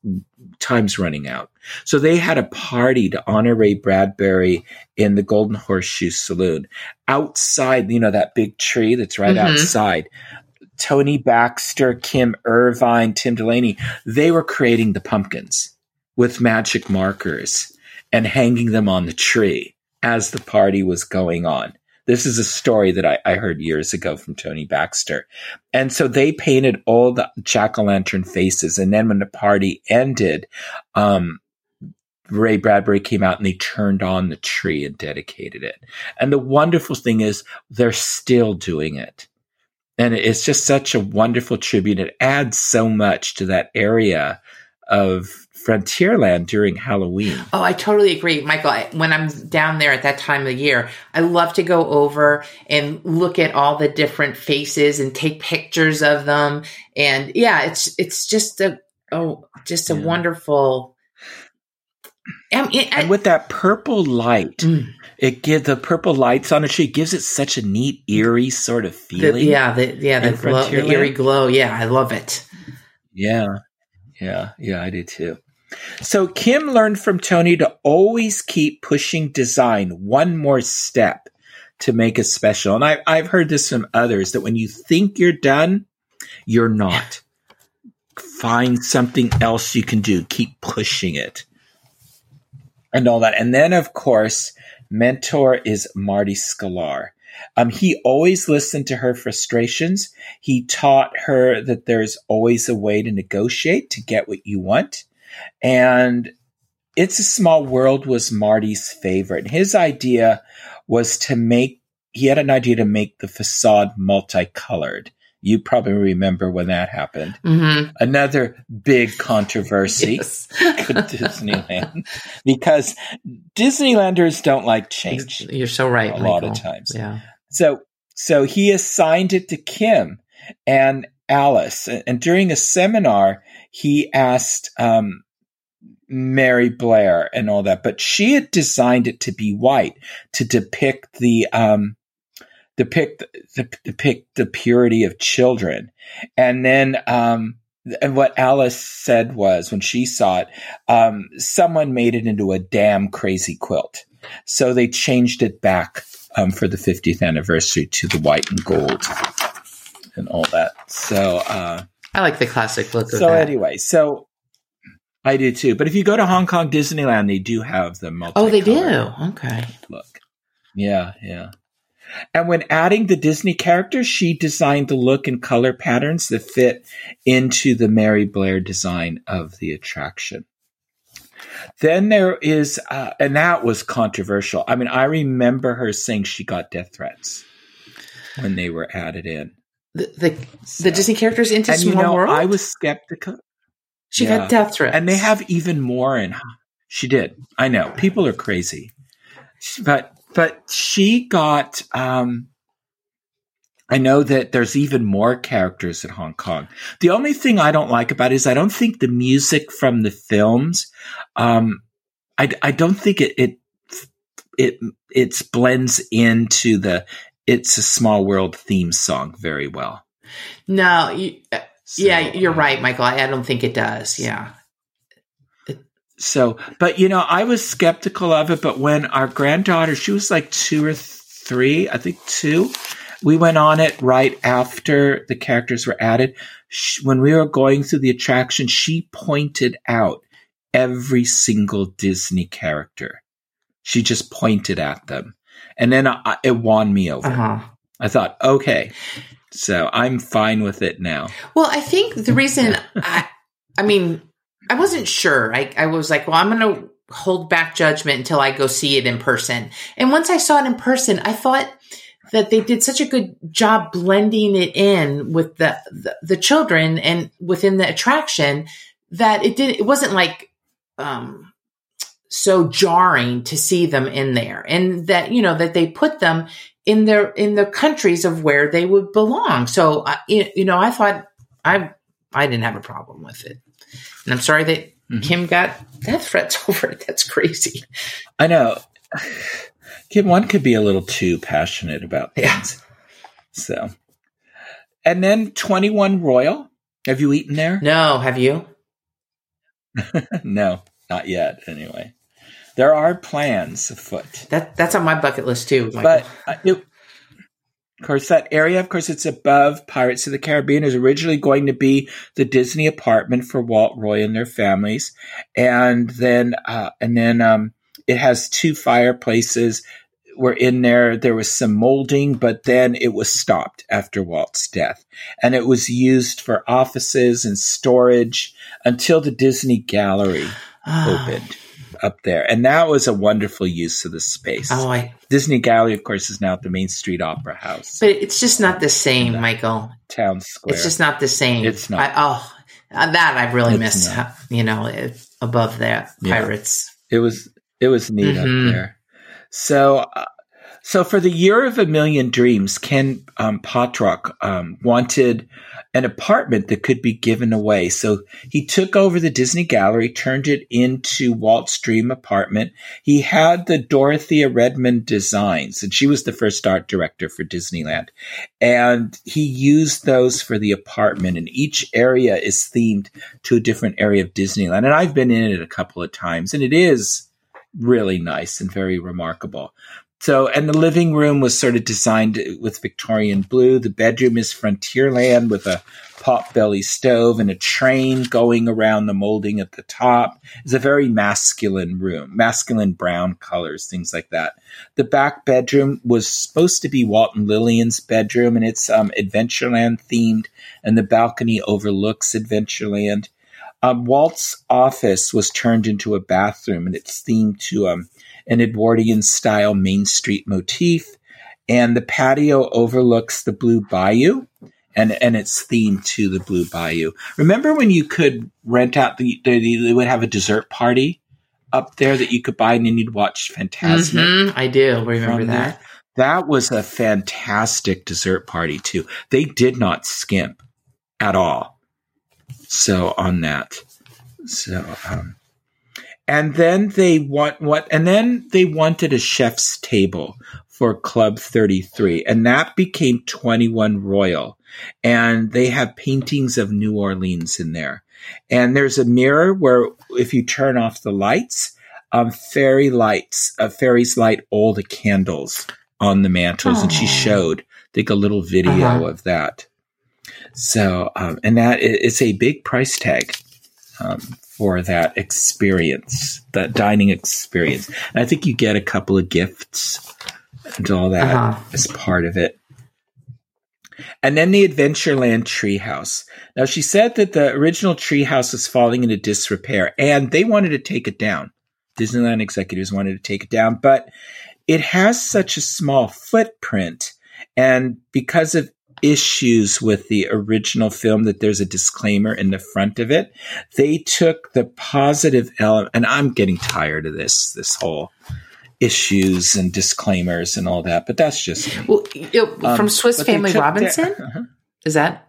time's running out. So they had a party to honor Ray Bradbury in the Golden Horseshoe Saloon outside, you know, that big tree that's right Mhm. outside. Tony Baxter, Kim Irvine, Tim Delaney, they were creating the pumpkins with magic markers and hanging them on the tree as the party was going on. This is a story that I, I heard years ago from Tony Baxter. And so they painted all the jack o' lantern faces. And then when the party ended, um, Ray Bradbury came out and they turned on the tree and dedicated it. And the wonderful thing is they're still doing it. And it's just such a wonderful tribute. It adds so much to that area of Frontierland during Halloween. Oh, I totally agree, Michael. I, when I'm down there at that time of the year, I love to go over and look at all the different faces and take pictures of them. And yeah, it's it's just a oh, just a Yeah. wonderful. I mean, I, And with that purple light, Mm. it gives the purple lights on a tree gives it such a neat, eerie sort of the, feeling. yeah, the yeah, the, glow, the eerie glow. Yeah, I love it. Yeah. Yeah. Yeah, I do too. So Kim learned from Tony to always keep pushing design one more step to make it special. And I, I've heard this from others that when you think you're done, you're not. Find something else you can do. Keep pushing it. And all that. And then, of course, mentor is Marty Sklar. Um, he always listened to her frustrations. He taught her that there's always a way to negotiate to get what you want. And It's a Small World was Marty's favorite. His idea was to make, he had an idea to make the facade multicolored. You probably remember when that happened. Mm-hmm. Another big controversy Yes. [laughs] with Disneyland because Disneylanders don't like change. You're so right. A lot of times. Yeah. So, so he assigned it to Kim and Alice. And, and during a seminar, he asked um, Mary Blair and all that, but she had designed it to be white to depict the um, depict the, depict the purity of children. And then, um, and what Alice said was when she saw it, um, someone made it into a damn crazy quilt. So they changed it back um, for the 50th anniversary to the white and gold and all that. So, uh, I like the classic look of so anyway, so I do too. But if you go to Hong Kong Disneyland, they do have the multi. oh, they do. Okay. look. Yeah, yeah. And when adding the Disney characters, she designed the look and color patterns that fit into the Mary Blair design of the attraction. Then there is, uh, and that was controversial. I mean, I remember her saying she got death threats when they were added in. The the, So- the Disney characters into and Small you know, World. I was skeptical. she yeah. got death threats, And they have even more in she did. I know. People are crazy. But but she got um I know that there's even more characters in Hong Kong. The only thing I don't like about it is I don't think the music from the films um I, I don't think it it it it blends into the it's a small world theme song very well. No, you, uh, So, yeah, you're uh, right, Michael. I, I don't think it does. Yeah. So, but you know, I was skeptical of it. But when our granddaughter, she was like two or three, I think two, we went on it right after the characters were added. Sh when we were going through the attraction, she pointed out every single Disney character. She just pointed at them. And then I, it won me over. Uh huh. I thought, okay, so I'm fine with it now. Well, I think the reason I, I mean, I wasn't sure. I, I was like, well, I'm going to hold back judgment until I go see it in person. And once I saw it in person, I thought that they did such a good job blending it in with the, the, the children and within the attraction that it did, it wasn't like, um, so jarring to see them in there and that, you know, that they put them in their, in the countries of where they would belong. So, uh, you, you know, I thought I, I didn't have a problem with it. And I'm sorry that Mhm. Kim got death threats [laughs] over it. That's crazy. I know. Kim, one could be a little too passionate about Yeah. things. So, and then 21 Royal. Have you eaten there? No, have you? [laughs] no, not yet, anyway. There are plans afoot. That that's on my bucket list too. Michael. But, uh, it, of course, that area, of course, it's above Pirates of the Caribbean. Was originally going to be the Disney apartment for Walt Roy and their families, and then uh, and then um, it has two fireplaces. Were in there. There was some molding, but then it was stopped after Walt's death, and it was used for offices and storage until the Disney Gallery oh, opened up there, and that was a wonderful use of the space. oh, I, Disney Gallery, of course, is now at the Main Street Opera House, but it's just not the same, No. Michael. Town Square. It's just not the same. It's not. I, oh, uh, that I really It's miss. not. You know, above that Yeah. pirates. it was it was neat Mhm. up there. So, uh, so for the year of a million dreams, Ken um, Potrock um, wanted an apartment that could be given away. So he took over the Disney Gallery, turned it into Walt's dream apartment. He had the Dorothea Redmond designs, and she was the first art director for Disneyland. And he used those for the apartment, and each area is themed to a different area of Disneyland. And I've been in it a couple of times, and it is really nice and very remarkable. So, and the living room was sort of designed with Victorian blue. The bedroom is Frontierland with a pot-belly stove and a train going around the molding at the top. It's a very masculine room, masculine brown colors, things like that. The back bedroom was supposed to be Walt and Lillian's bedroom, and it's um, Adventureland themed, and the balcony overlooks Adventureland. Um, Walt's office was turned into a bathroom, and it's themed to um, an Edwardian style Main Street motif. And the patio overlooks the Blue Bayou, and and it's themed to the Blue Bayou. Remember when you could rent out the they, they would have a dessert party up there that you could buy, and then you'd watch Fantasmic. Mhm, I do remember that. there. That was a fantastic dessert party too. They did not skimp at all. So on that. So um and then they want what and then they wanted a chef's table for Club 33 and that became 21 Royal and they have paintings of New Orleans in there. And there's a mirror where if you turn off the lights um, fairy lights, uh, fairies light all the candles on the mantles, and she showed, like a little video uh-huh. of that. So, um, and that is a big price tag um, for that experience, that dining experience. And I think you get a couple of gifts and all that uh-huh. as part of it. And then the Adventureland treehouse. Now, she said that the original treehouse was falling into disrepair and they wanted to take it down. Disneyland executives wanted to take it down, but it has such a small footprint. And because of issues with the original film that there's a disclaimer in the front of it, they took the positive element, and I'm getting tired of this, this whole issues and disclaimers and all that, but that's just well, from um, Swiss Family Robinson. uh-huh. Is that?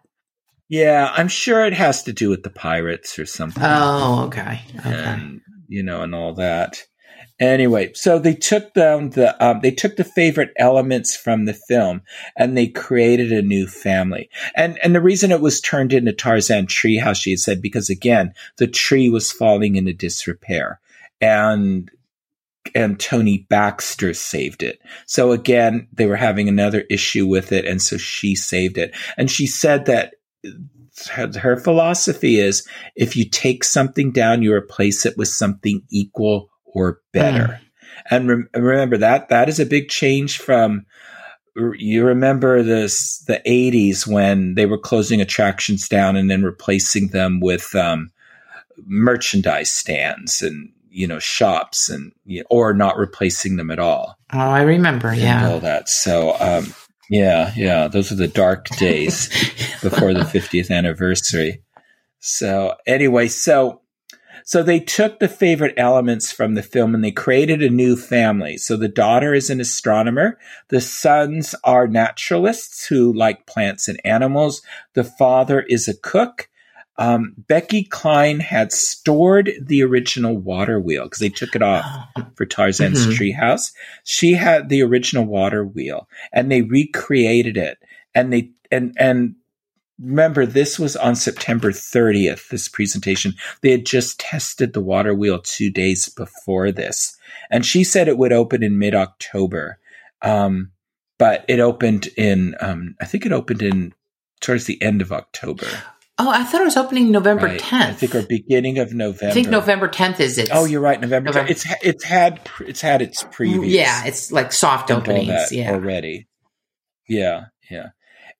Yeah, I'm sure it has to do with the pirates or something. Oh, okay, okay. And, you know, and all that. Anyway, so they took them the um, they took the favorite elements from the film and they created a new family. And and the reason it was turned into Tarzan Tree Treehouse, she had said, because again, the tree was falling into disrepair, and and Tony Baxter saved it. So again, they were having another issue with it, and so she saved it. And she said that her philosophy is if you take something down, you replace it with something equal or better. Mm. And re- remember that that is a big change from you remember this the 80s when they were closing attractions down and then replacing them with um, merchandise stands and you know shops and or not replacing them at all. Oh, I remember. Yeah, all that. So um, yeah, yeah, those are the dark days [laughs] before the 50th anniversary. So anyway, so so they took the favorite elements from the film and they created a new family. So the daughter is an astronomer. The sons are naturalists who like plants and animals. The father is a cook um, Becky Klein had stored the original water wheel because they took it off [gasps] for Tarzan's mm-hmm. treehouse. She had the original water wheel and they recreated it. And they, and, and remember, this was on September 30th, this presentation. They had just tested the water wheel two days before this. And she said it would open in mid October. Um, but it opened in, um, I think it opened in towards the end of October. Oh, I thought it was opening November right. 10th. I think or beginning of November. I think November 10th is it. Oh, you're right, November. November. It's it's had it's had its previous. Yeah, it's like soft openings. Yeah, already. Yeah, yeah,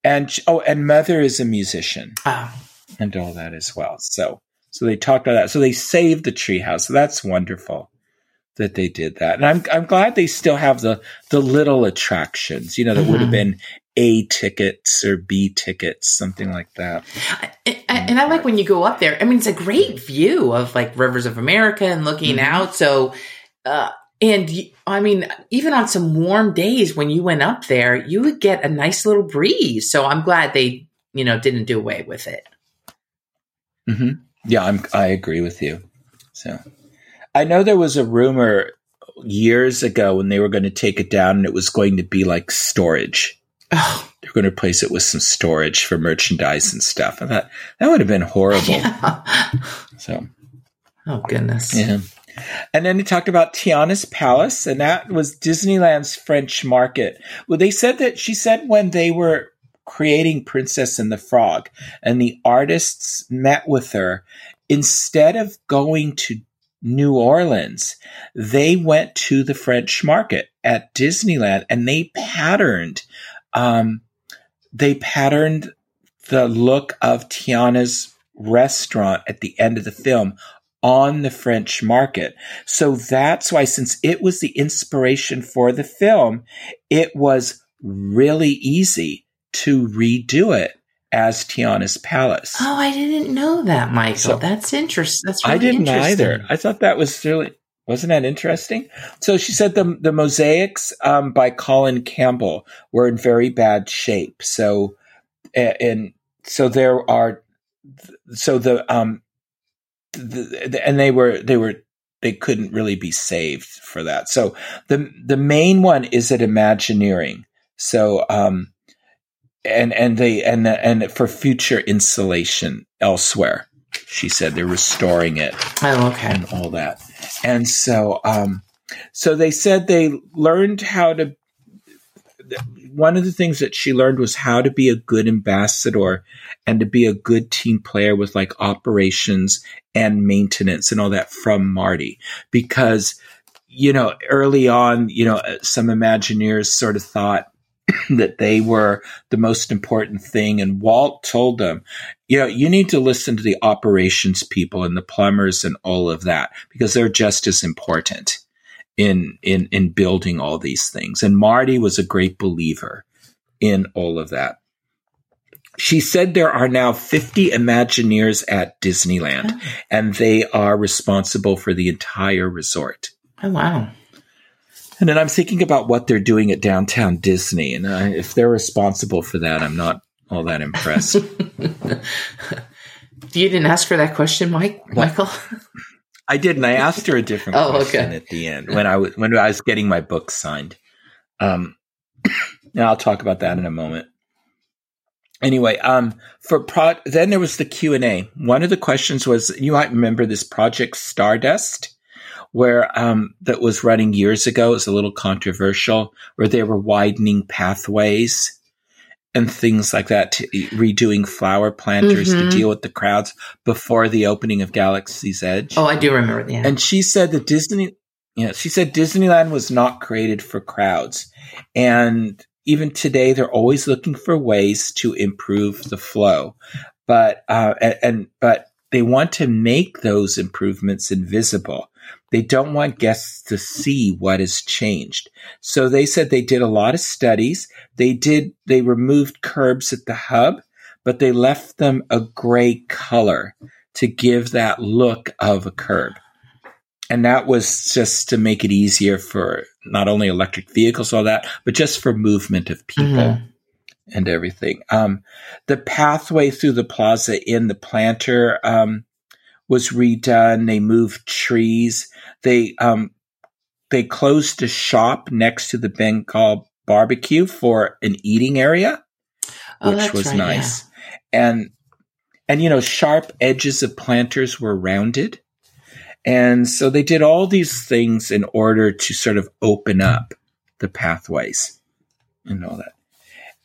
and oh, and Mother is a musician. Oh. and all that as well. So so they talked about that. So they saved the treehouse. So that's wonderful that they did that. And I'm I'm glad they still have the the little attractions, you know, that mm-hmm. would have mm-hmm. been A tickets or B tickets, something like that. And, and I like when you go up there. I mean, it's a great view of like rivers of America and looking mm-hmm. out. So uh and I mean, even on some warm days when you went up there, you would get a nice little breeze. So I'm glad they, you know, didn't do away with it. Mm-hmm. Yeah, I'm. I agree with you. So I know there was a rumor years ago when they were going to take it down and it was going to be like storage. Oh. They're going to replace it with some storage for merchandise and stuff. I thought that would have been horrible. [laughs] Yeah. So, oh goodness. Yeah. And then he talked about Tiana's Palace, and that was Disneyland's French market. Well, they said that she said when they were creating Princess and the Frog, and the artists met with her, instead of going to New Orleans, they went to the French market at Disneyland and they patterned, um, they patterned the look of Tiana's restaurant at the end of the film on the French market. So that's why, since it was the inspiration for the film, it was really easy to redo it as Tiana's palace. Oh, I didn't know that, Michael. So, That's interesting. That's really I didn't either. I thought that was really wasn't that interesting? So she said the the mosaics um, by Colin Campbell were in very bad shape. So and so there are so the um the, the, and they were they were they couldn't really be saved for that. So the the main one is at Imagineering. So um and and they and and for future installation elsewhere. She said they're restoring it. Oh, okay. And all that. And so, um, so they said they learned how to. One of the things that she learned was how to be a good ambassador and to be a good team player with like operations and maintenance and all that from Marty because you know, early on, you know, some Imagineers sort of thought [clears throat] that they were the most important thing. And Walt told them, you know, you need to listen to the operations people and the plumbers and all of that because they're just as important in, in, in building all these things. And Marty was a great believer in all of that. She said there are now 50 Imagineers at Disneyland, oh. and they are responsible for the entire resort. Oh, wow. And then I'm thinking about what they're doing at downtown Disney. And I, if they're responsible for that, I'm not all that impressed. [laughs] you didn't ask for that question, Mike, Michael? [laughs] I didn't. I asked her a different [laughs] oh, question okay. at the end when I was when I was getting my book signed. Um, [clears throat] and I'll talk about that in a moment. Anyway, um, for pro, then there was the Q and A. One of the questions was, you might remember this Project Stardust where um, that was running years ago. It was a little controversial, where they were widening pathways and things like that, to, redoing flower planters mm-hmm. to deal with the crowds before the opening of Galaxy's Edge. Oh, I do remember that. And she said that Disney, you know, she said Disneyland was not created for crowds, and even today they're always looking for ways to improve the flow. But uh, and, and but they want to make those improvements invisible. They don't want guests to see what has changed. So they said they did a lot of studies. They did, they removed curbs at the hub, but they left them a gray color to give that look of a curb. And that was just to make it easier for not only electric vehicles, all that, but just for movement of people. Mm-hmm and everything. Um, the pathway through the plaza in the planter um, was redone. They moved trees. They um, they closed a shop next to the Bengal barbecue for an eating area, oh, which was right, nice. Yeah. And and you know, sharp edges of planters were rounded. And so they did all these things in order to sort of open up the pathways and all that.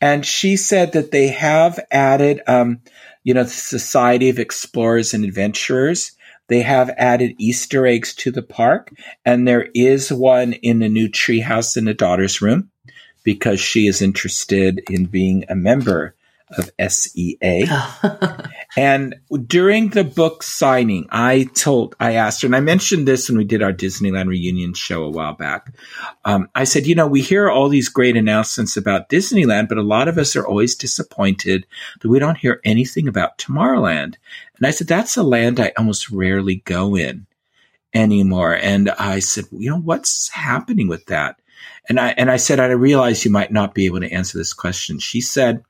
And she said that they have added, um, you know, the Society of Explorers and Adventurers. They have added Easter eggs to the park, and there is one in the new treehouse in the daughter's room because she is interested in being a member of SEA. [laughs] and during the book signing, I told, I asked her, and I mentioned this when we did our Disneyland reunion show a while back. Um, I said, you know, we hear all these great announcements about Disneyland, but a lot of us are always disappointed that we don't hear anything about Tomorrowland. And I said, that's a land I almost rarely go in anymore. And I said, you know, what's happening with that? And I, and I said, I realize you might not be able to answer this question. She said,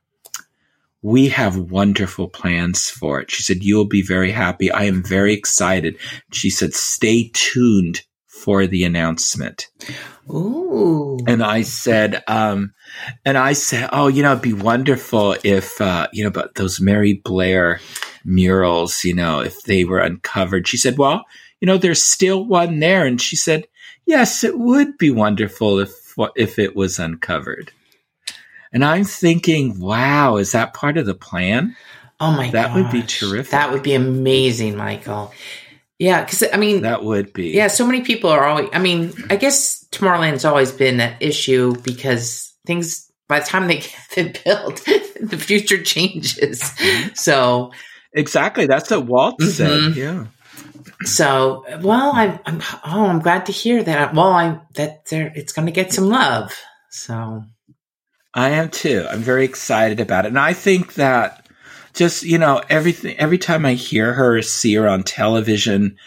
we have wonderful plans for it. She said, You'll be very happy. I am very excited. She said, Stay tuned for the announcement. Ooh. And I said, um, and I said, oh, you know, it'd be wonderful if, uh, you know, but those Mary Blair murals, you know, if they were uncovered. She said, well, you know, there's still one there. And she said, yes, it would be wonderful if, if it was uncovered. And I'm thinking, wow, is that part of the plan? Oh my god. That gosh. would be terrific. That would be amazing, Michael. Yeah, because I mean, that would be. Yeah, so many people are always. I mean, I guess Tomorrowland's always been an issue because things by the time they [laughs] get it built, [laughs] the future changes. Mm-hmm. So exactly, that's what Walt mm-hmm. said. Yeah. So, well, I'm, I'm, oh, I'm glad to hear that. Well, I that there, it's going to get some love. So I am too. I'm very excited about it. And I think that just, you know, everything, every time I hear her, see her on television,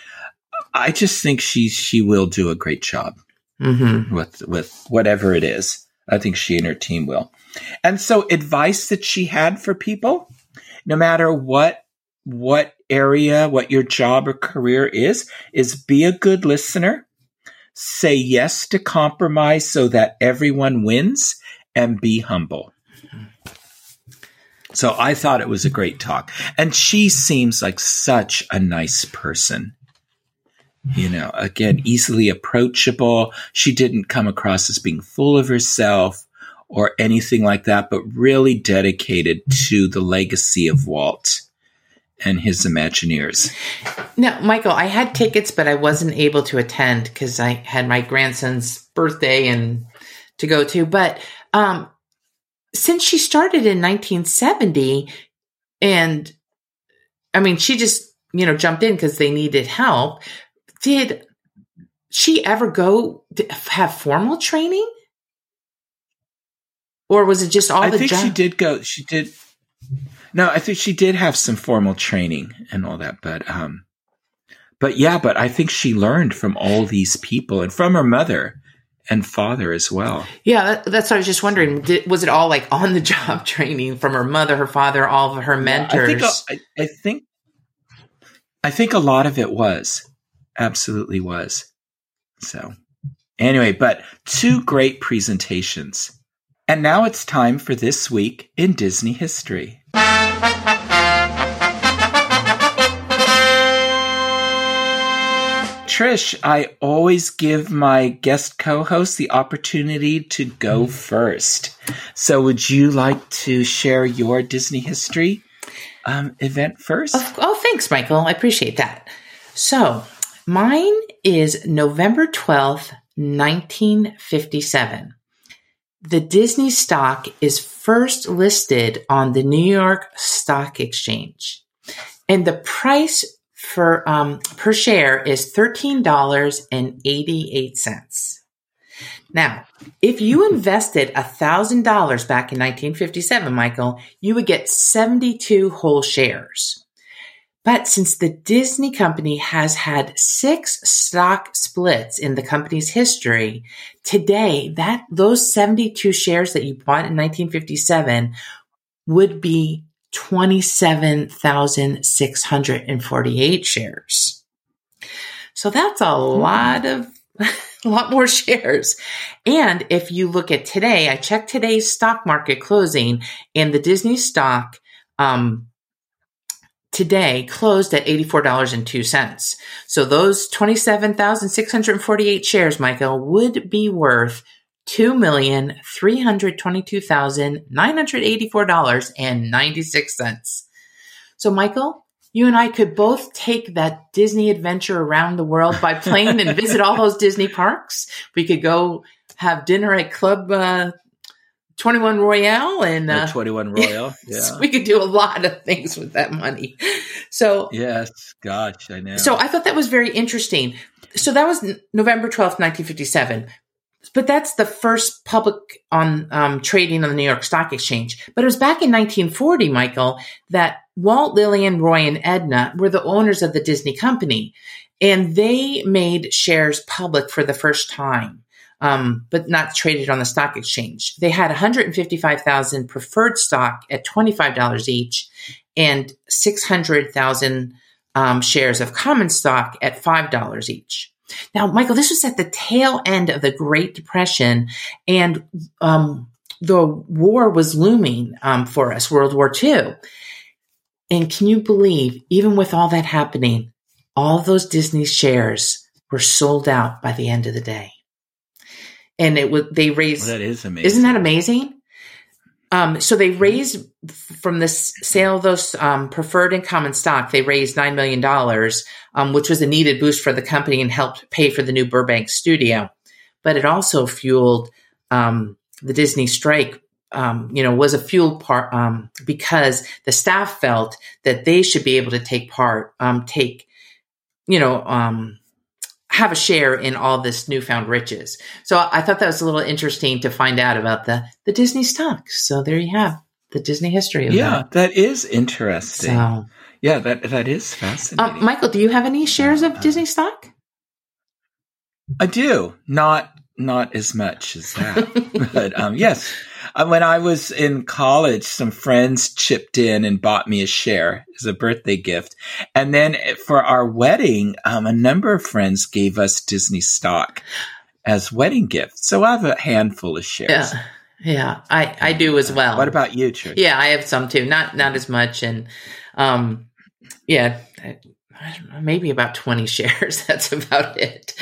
I just think she, she will do a great job mm-hmm. with, with whatever it is. I think she and her team will. And so advice that she had for people, no matter what, what area, what your job or career is, is be a good listener. Say yes to compromise so that everyone wins and be humble. So I thought it was a great talk. And she seems like such a nice person. You know, again, easily approachable. She didn't come across as being full of herself or anything like that, but really dedicated to the legacy of Walt and his Imagineers. Now, Michael, I had tickets, but I wasn't able to attend because I had my grandson's birthday and to go to. But um, since she started in 1970, and I mean, she just you know jumped in because they needed help. Did she ever go have formal training? Or was it just all the I think she did go she did no, I think she did have some formal training and all that, but um but yeah, but I think she learned from all these people and from her mother and father as well. Yeah, that's what I was just wondering. Did, was it all like [laughs] on the job training from her mother, her father, all of her mentors? Yeah, I, think, uh, I, I think I think a lot of it was absolutely was. So anyway, but two great presentations. And now it's time for this week in Disney history. Trish, I always give my guest co host the opportunity to go first. So, would you like to share your Disney history um, event first? Oh, oh, thanks, Michael. I appreciate that. So, mine is November 12th, 1957. The Disney stock is first listed on the New York Stock Exchange, and the price for um, per share is thirteen dollars and eighty eight cents. Now, if you invested thousand dollars back in 1957, Michael, you would get 72 whole shares. But since the Disney company has had six stock splits in the company's history, today that those 72 shares that you bought in 1957 would be 27,648 shares. So that's a lot of a [laughs] lot more shares. And if you look at today, I checked today's stock market closing and the Disney stock um, today closed at $84.02. So those 27,648 shares, Michael, would be worth $2,322,984.96. So Michael, you and I could both take that Disney adventure around the world by plane and visit all those Disney parks. We could go have dinner at Club uh, 21 Royale and uh, 21 [laughs] Royale. Yeah. we could do a lot of things with that money. So, yes, gosh, I know. So, I thought that was very interesting. So, that was November 12th, 1957. But that's the first public on um, trading on the New York Stock Exchange. But it was back in 1940, Michael, that Walt, Lillian, Roy, and Edna were the owners of the Disney company, and they made shares public for the first time um, but not traded on the stock exchange. They had 155,000 preferred stock at $25 each and 600,000 um, shares of common stock at $5 each. Now, Michael, this was at the tail end of the Great Depression, and um, the war was looming um, for us, World War II. And can you believe, even with all that happening, all those Disney shares were sold out by the end of the day? and it would they raised well, that is amazing. Isn't that amazing? Um, so they raised from the sale of those um, preferred and common stock, they raised nine million dollars, um, which was a needed boost for the company and helped pay for the new Burbank studio. But it also fueled um, the Disney strike. Um, you know, was a fuel part um, because the staff felt that they should be able to take part, take, you know, have a share in all this newfound riches. So I thought that was a little interesting to find out about the the Disney stock. So there you have the Disney history of yeah, that. that is interesting. So, yeah, that that is fascinating. Uh, Michael, do you have any shares of uh, Disney stock? I do. Not not as much as that, [laughs] but um, yes, uh, when I was in college, some friends chipped in and bought me a share as a birthday gift. And then for our wedding, um, a number of friends gave us Disney stock as wedding gifts. So I have a handful of shares. Yeah. Yeah, I, I do as well. What about you, Trish? Yeah, I have some too. Not not as much, and um, yeah, maybe about 20 [laughs] shares. That's about it.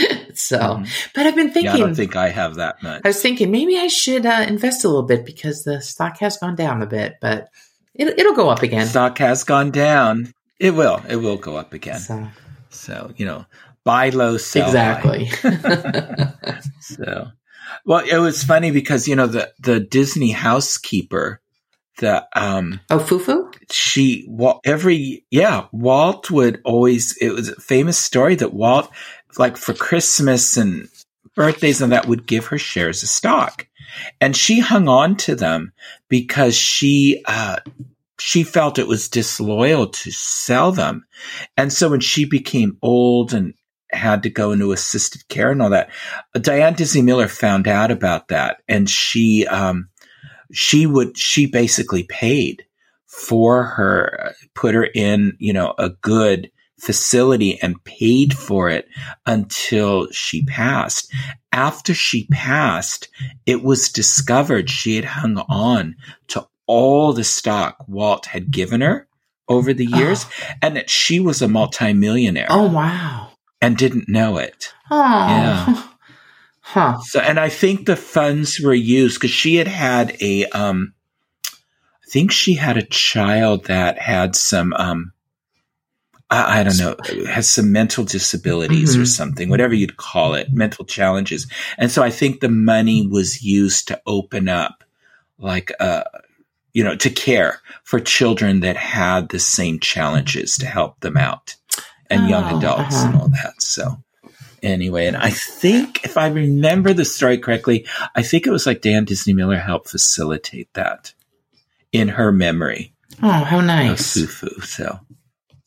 So, mm-hmm. but I've been thinking. Yeah, I don't think I have that much. I was thinking maybe I should uh, invest a little bit because the stock has gone down a bit, but it, it'll go up again. Stock has gone down. It will. It will go up again. So, so you know, buy low, sell exactly. [laughs] so, well, it was funny because you know the the Disney housekeeper, the um oh Fufu, she well every yeah Walt would always it was a famous story that Walt like for Christmas and birthdays and that would give her shares of stock, and she hung on to them because she uh she felt it was disloyal to sell them. And so when she became old and had to go into assisted care and all that, Diane Disney Miller found out about that and she, um, she would, she basically paid for her, put her in, you know, a good facility and paid for it until she passed. After she passed, it was discovered she had hung on to all the stock Walt had given her over the years oh. and that she was a multimillionaire. Oh, wow. And didn't know it. Oh. Yeah. [laughs] Huh. So, and I think the funds were used because she had had a, um, I think she had a child that had some, um, I, I don't know, has some mental disabilities mm-hmm. or something, whatever you'd call it, mental challenges. And so I think the money was used to open up like a, you know, to care for children that had the same challenges to help them out and oh, young adults uh-huh. and all that. So anyway, and I think if I remember the story correctly, I think it was like Diane Disney Miller helped facilitate that in her memory. Oh, how nice. Fufu. So,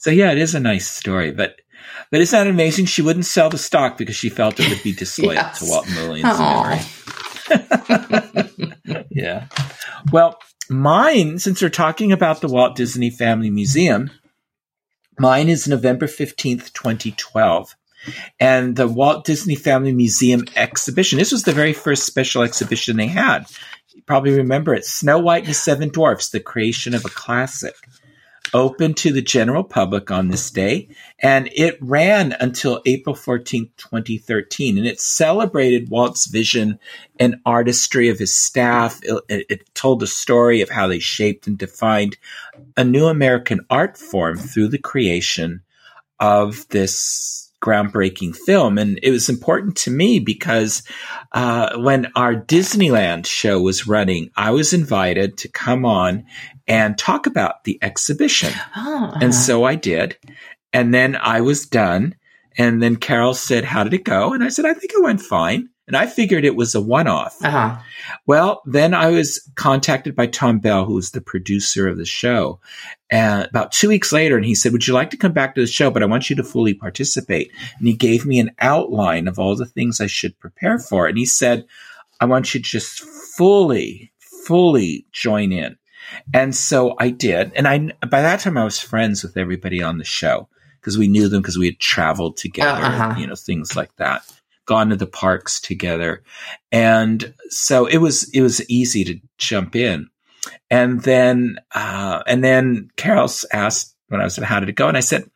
so yeah, it is a nice story, but, but isn't that amazing? She wouldn't sell the stock because she felt it would be [laughs] disloyal yes. to Walt Williams. [laughs] yeah. Well, Mine, since we're talking about the Walt Disney Family Museum, mine is November 15th, 2012. And the Walt Disney Family Museum exhibition. This was the very first special exhibition they had. You probably remember it Snow White and the Seven Dwarfs, the creation of a classic open to the general public on this day, and it ran until April 14, 2013. And it celebrated Walt's vision and artistry of his staff. It, it, told the story of how they shaped and defined a new American art form through the creation of this groundbreaking film. And it was important to me because uh, when our Disneyland show was running, I was invited to come on and talk about the exhibition. Oh. And so I did. And then I was done. And then Carol said, How did it go? And I said, I think it went fine. And I figured it was a one off. Uh-huh. Well, then I was contacted by Tom Bell, who was the producer of the show. And about two weeks later, and he said, Would you like to come back to the show? But I want you to fully participate. And he gave me an outline of all the things I should prepare for. And he said, I want you to just fully, fully join in. And so I did. And I, by that time, I was friends with everybody on the show because we knew them because we had traveled together, uh-huh. you know, things like that, gone to the parks together. And so it was, it was easy to jump in. And then, uh, and then Carol asked when I was, how did it go? And I said,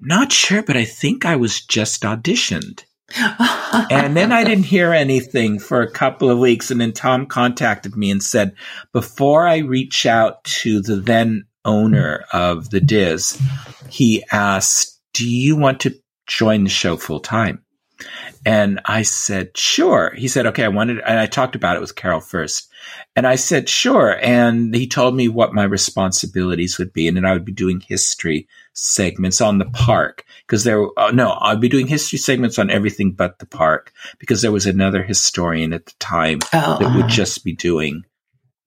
not sure, but I think I was just auditioned [laughs] and then I didn't hear anything for a couple of weeks. And then Tom contacted me and said, before I reach out to the then owner of the DIS, he asked, Do you want to join the show full time? And I said, sure. He said, okay, I wanted, and I talked about it with Carol first. And I said, sure. And he told me what my responsibilities would be. And then I would be doing history segments on the park because there, uh, no, I'd be doing history segments on everything but the park because there was another historian at the time oh, that would uh-huh. just be doing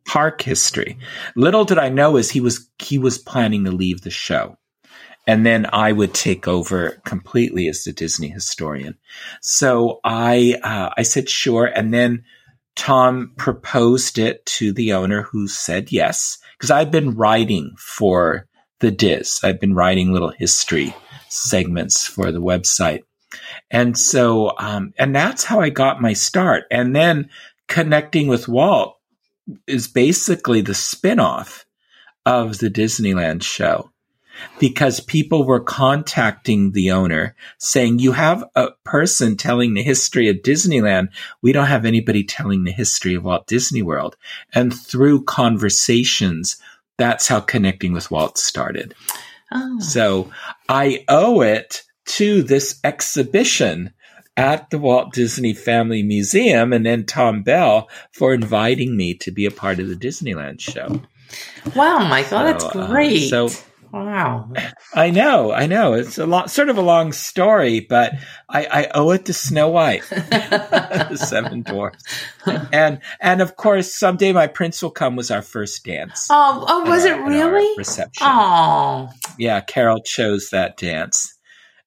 park history. Little did I know is he was, he was planning to leave the show and then I would take over completely as the Disney historian. So I uh, I said sure, and then Tom proposed it to the owner, who said yes, because I've been writing for the DIS. I've been writing little history segments for the website, and so um, and that's how I got my start. And then connecting with Walt is basically the spinoff of the Disneyland show because people were contacting the owner saying, You have a person telling the history of Disneyland. We don't have anybody telling the history of Walt Disney World. And through conversations, that's how connecting with Walt started. Oh. So I owe it to this exhibition at the Walt Disney Family Museum and then Tom Bell for inviting me to be a part of the Disneyland show. Wow, Michael, so, that's uh, great. So Wow. I know, I know. It's a lot, sort of a long story, but I, I owe it to Snow White, [laughs] the Seven Dwarfs, and and of course, someday my prince will come was our first dance. Oh, oh, was our, it really reception? Oh, yeah. Carol chose that dance,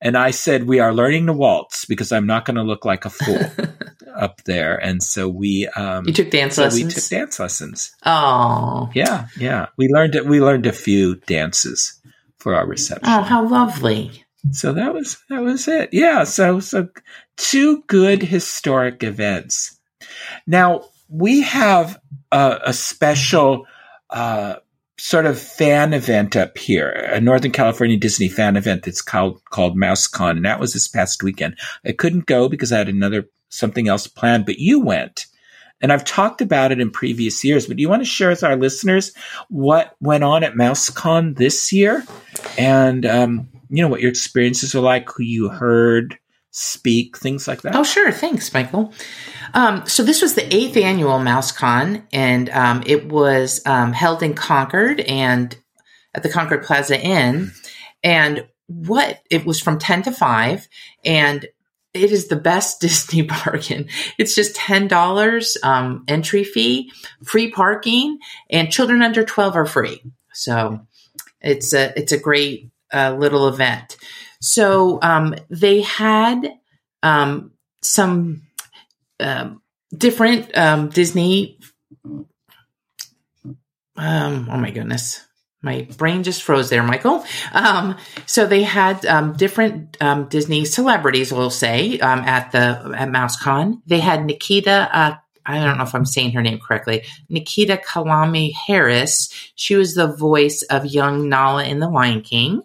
and I said we are learning to waltz because I'm not going to look like a fool [laughs] up there. And so we um, you took dance so lessons. We took dance lessons. Oh, yeah, yeah. We learned it, we learned a few dances for our reception. Oh, how lovely! So that was that was it. Yeah. So so two good historic events. Now we have a, a special uh, sort of fan event up here, a Northern California Disney fan event that's called called MouseCon, and that was this past weekend. I couldn't go because I had another something else planned, but you went. And I've talked about it in previous years, but do you want to share with our listeners what went on at MouseCon this year? And, um, you know, what your experiences are like, who you heard speak, things like that? Oh, sure. Thanks, Michael. Um, so this was the eighth annual MouseCon, and um, it was um, held in Concord and at the Concord Plaza Inn. And what it was from 10 to 5 and it is the best [laughs] Disney bargain. It's just $10 um, entry fee, free parking, and children under 12 are free. So it's a, it's a great uh, little event. So um, they had um, some um, different um, Disney. Um, oh my goodness my brain just froze there, Michael. Um, so they had um, different um, Disney celebrities, we'll say, um, at the at MouseCon. They had Niketa. Uh, I don't know if I'm saying her name correctly. Nikita Kalami Harris. She was the voice of young Nala in The Lion King.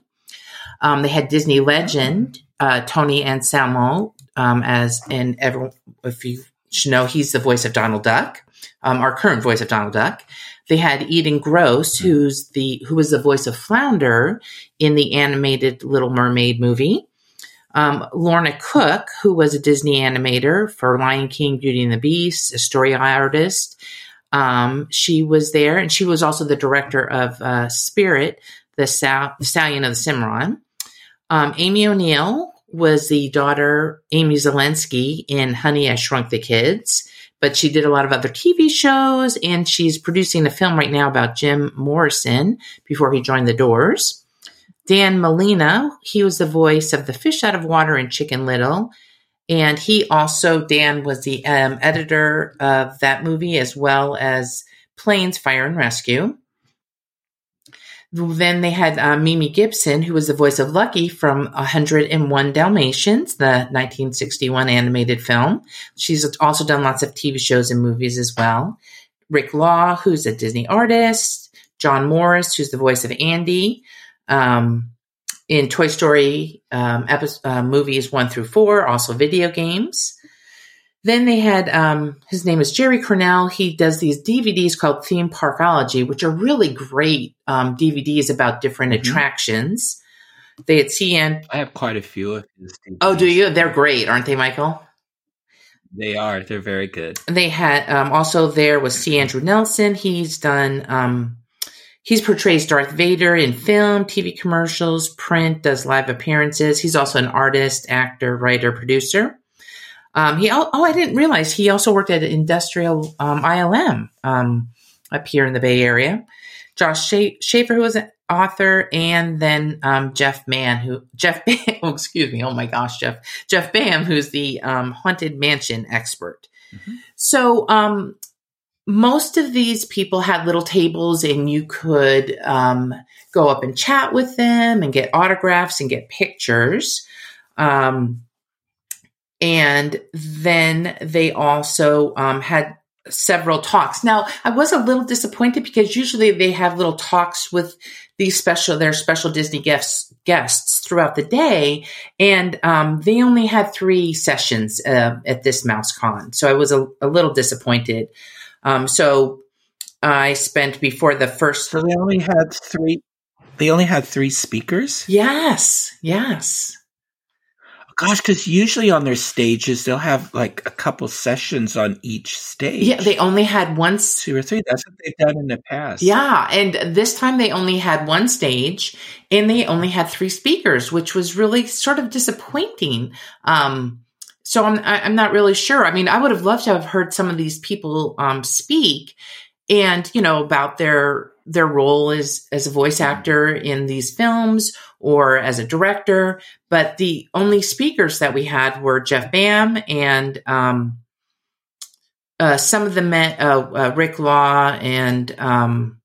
Um, they had Disney legend uh, Tony Anselmo um, as and everyone. If you should know, he's the voice of Donald Duck, our current voice of Donald Duck. They had Edan Gross, who's the who was the voice of Flounder in the animated Little Mermaid movie. Um, Lorna Cook, who was a Disney animator for Lion King, Beauty and the Beast, a story artist. Um, she was there, and she was also the director of uh, Spirit, the, Sal- Stallion of the Cimarron. Um, Amy O'Neill was the daughter, Amy Szalinski, in Honey, I Shrunk the Kids but she did a lot of other TV shows and she's producing a film right now about Jim Morrison before he joined the Doors. Dan Molina, he was the voice of the fish out of water in Chicken Little. And he also, Dan was the um, editor of that movie as well as Planes Fire and Rescue. Then they had uh, Mimi Gibson, who was the voice of Lucky from 101 Dalmatians, the 1961 animated film. She's also done lots of TV shows and movies as well. Rick Law, who's a Disney artist. John Morris, who's the voice of Andy. Um, in Toy Story um, episode, uh, movies one through four, also video games. Then they had um, his name is Jerry Cornell. He does these DVDs called Theme Parkology, which are really great um, DVDs about different mm-hmm. attractions. They had CN. I have quite a few of his. DVDs. Oh, do you? They're great, aren't they, Michael? They are. They're very good. They had um, also there was C. Andrew Nelson. He's done. Um, he's portrays Darth Vader in film, TV commercials, print, does live appearances. He's also an artist, actor, writer, producer. Um, he oh, I didn't realize he also worked at Industrial um, ILM um, up here in the Bay Area. Josh Schaefer, who was an author, and then um, Jeff Mann, who Jeff [laughs] Baham, oh, excuse me, oh my gosh, Jeff Jeff Baham, who's the um, haunted mansion expert. Mm-hmm. So um, most of these people had little tables, and you could go up and chat with them and get autographs and get pictures. Um, and then they also um, had several talks. Now, I was a little disappointed because usually they have little talks with these special, their special Disney guests, guests throughout the day. And, um, they only had three sessions, uh, at this MouseCon. So I was a, a little disappointed. Um, so I spent before the first. So they only had three. They only had three speakers. Yes, yes. Gosh, because usually on their stages they'll have like a couple sessions on each stage. Yeah, they only had one. Two or three. That's what they've done in the past. Yeah, and this time they only had one stage, and they only had three speakers, which was really sort of disappointing. Um, so I'm I'm not really sure. I mean, I would have loved to have heard some of these people um, speak, and you know about their their role as as a voice actor in these films or as a director. But the only speakers that we had were Jeff Baham and um, uh, some of the men, uh, uh, Rick Law and um,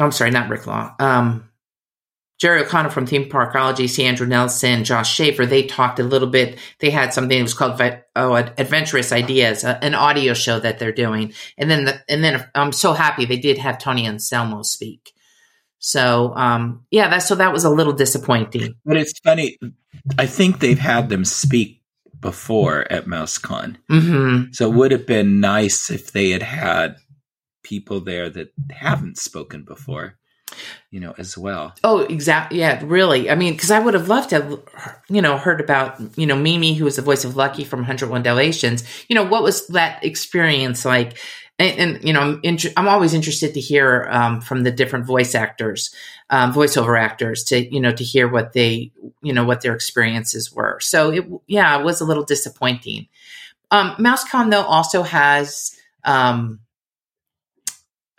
I'm sorry, not Rick Law. Um, Jerry O'Connor from Theme Parkology, C. Andrew Nelson, Josh Schaefer, they talked a little bit. They had something that was called oh, Adventurous Ideas, uh, an audio show that they're doing. And then, the, and then I'm so happy they did have Tony Anselmo speak. So, um, yeah, that so that was a little disappointing. But it's funny. I think they've had them speak before at MouseCon. Mm-hmm. So it would have been nice if they had had people there that haven't spoken before you know, as well. Oh, exactly. Yeah, really. I mean, because I would have loved to, you know, heard about, you know, Mimi, who was the voice of Lucky from 101 Dalmatians. You know, what was that experience like? And, and you know, I'm, inter- I'm always interested to hear um, from the different voice actors, um, voiceover actors, to you know, to hear what they, you know, what their experiences were. So it, yeah, it was a little disappointing. Um, MouseCon though also has. Um,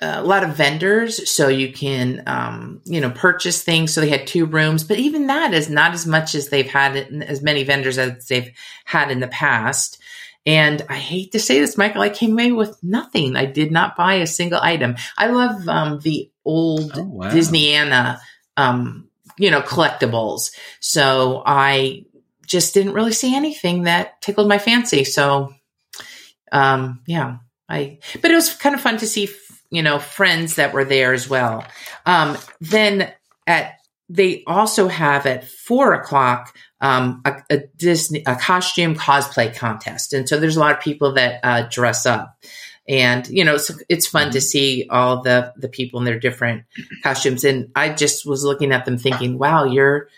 a lot of vendors so you can um, you know purchase things so they had two rooms but even that is not as much as they've had as many vendors as they've had in the past and i hate to say this michael i came away with nothing i did not buy a single item i love um, the old oh, wow. disneyana um, you know collectibles so i just didn't really see anything that tickled my fancy so um, yeah i but it was kind of fun to see you know, friends that were there as well. Um, then at they also have at four o'clock um, a, a, Disney a costume cosplay contest, and so there's a lot of people that uh, dress up, and you know it's, it's fun to mm-hmm. see all the the people in their different costumes. And I just was looking at them thinking, wow, you're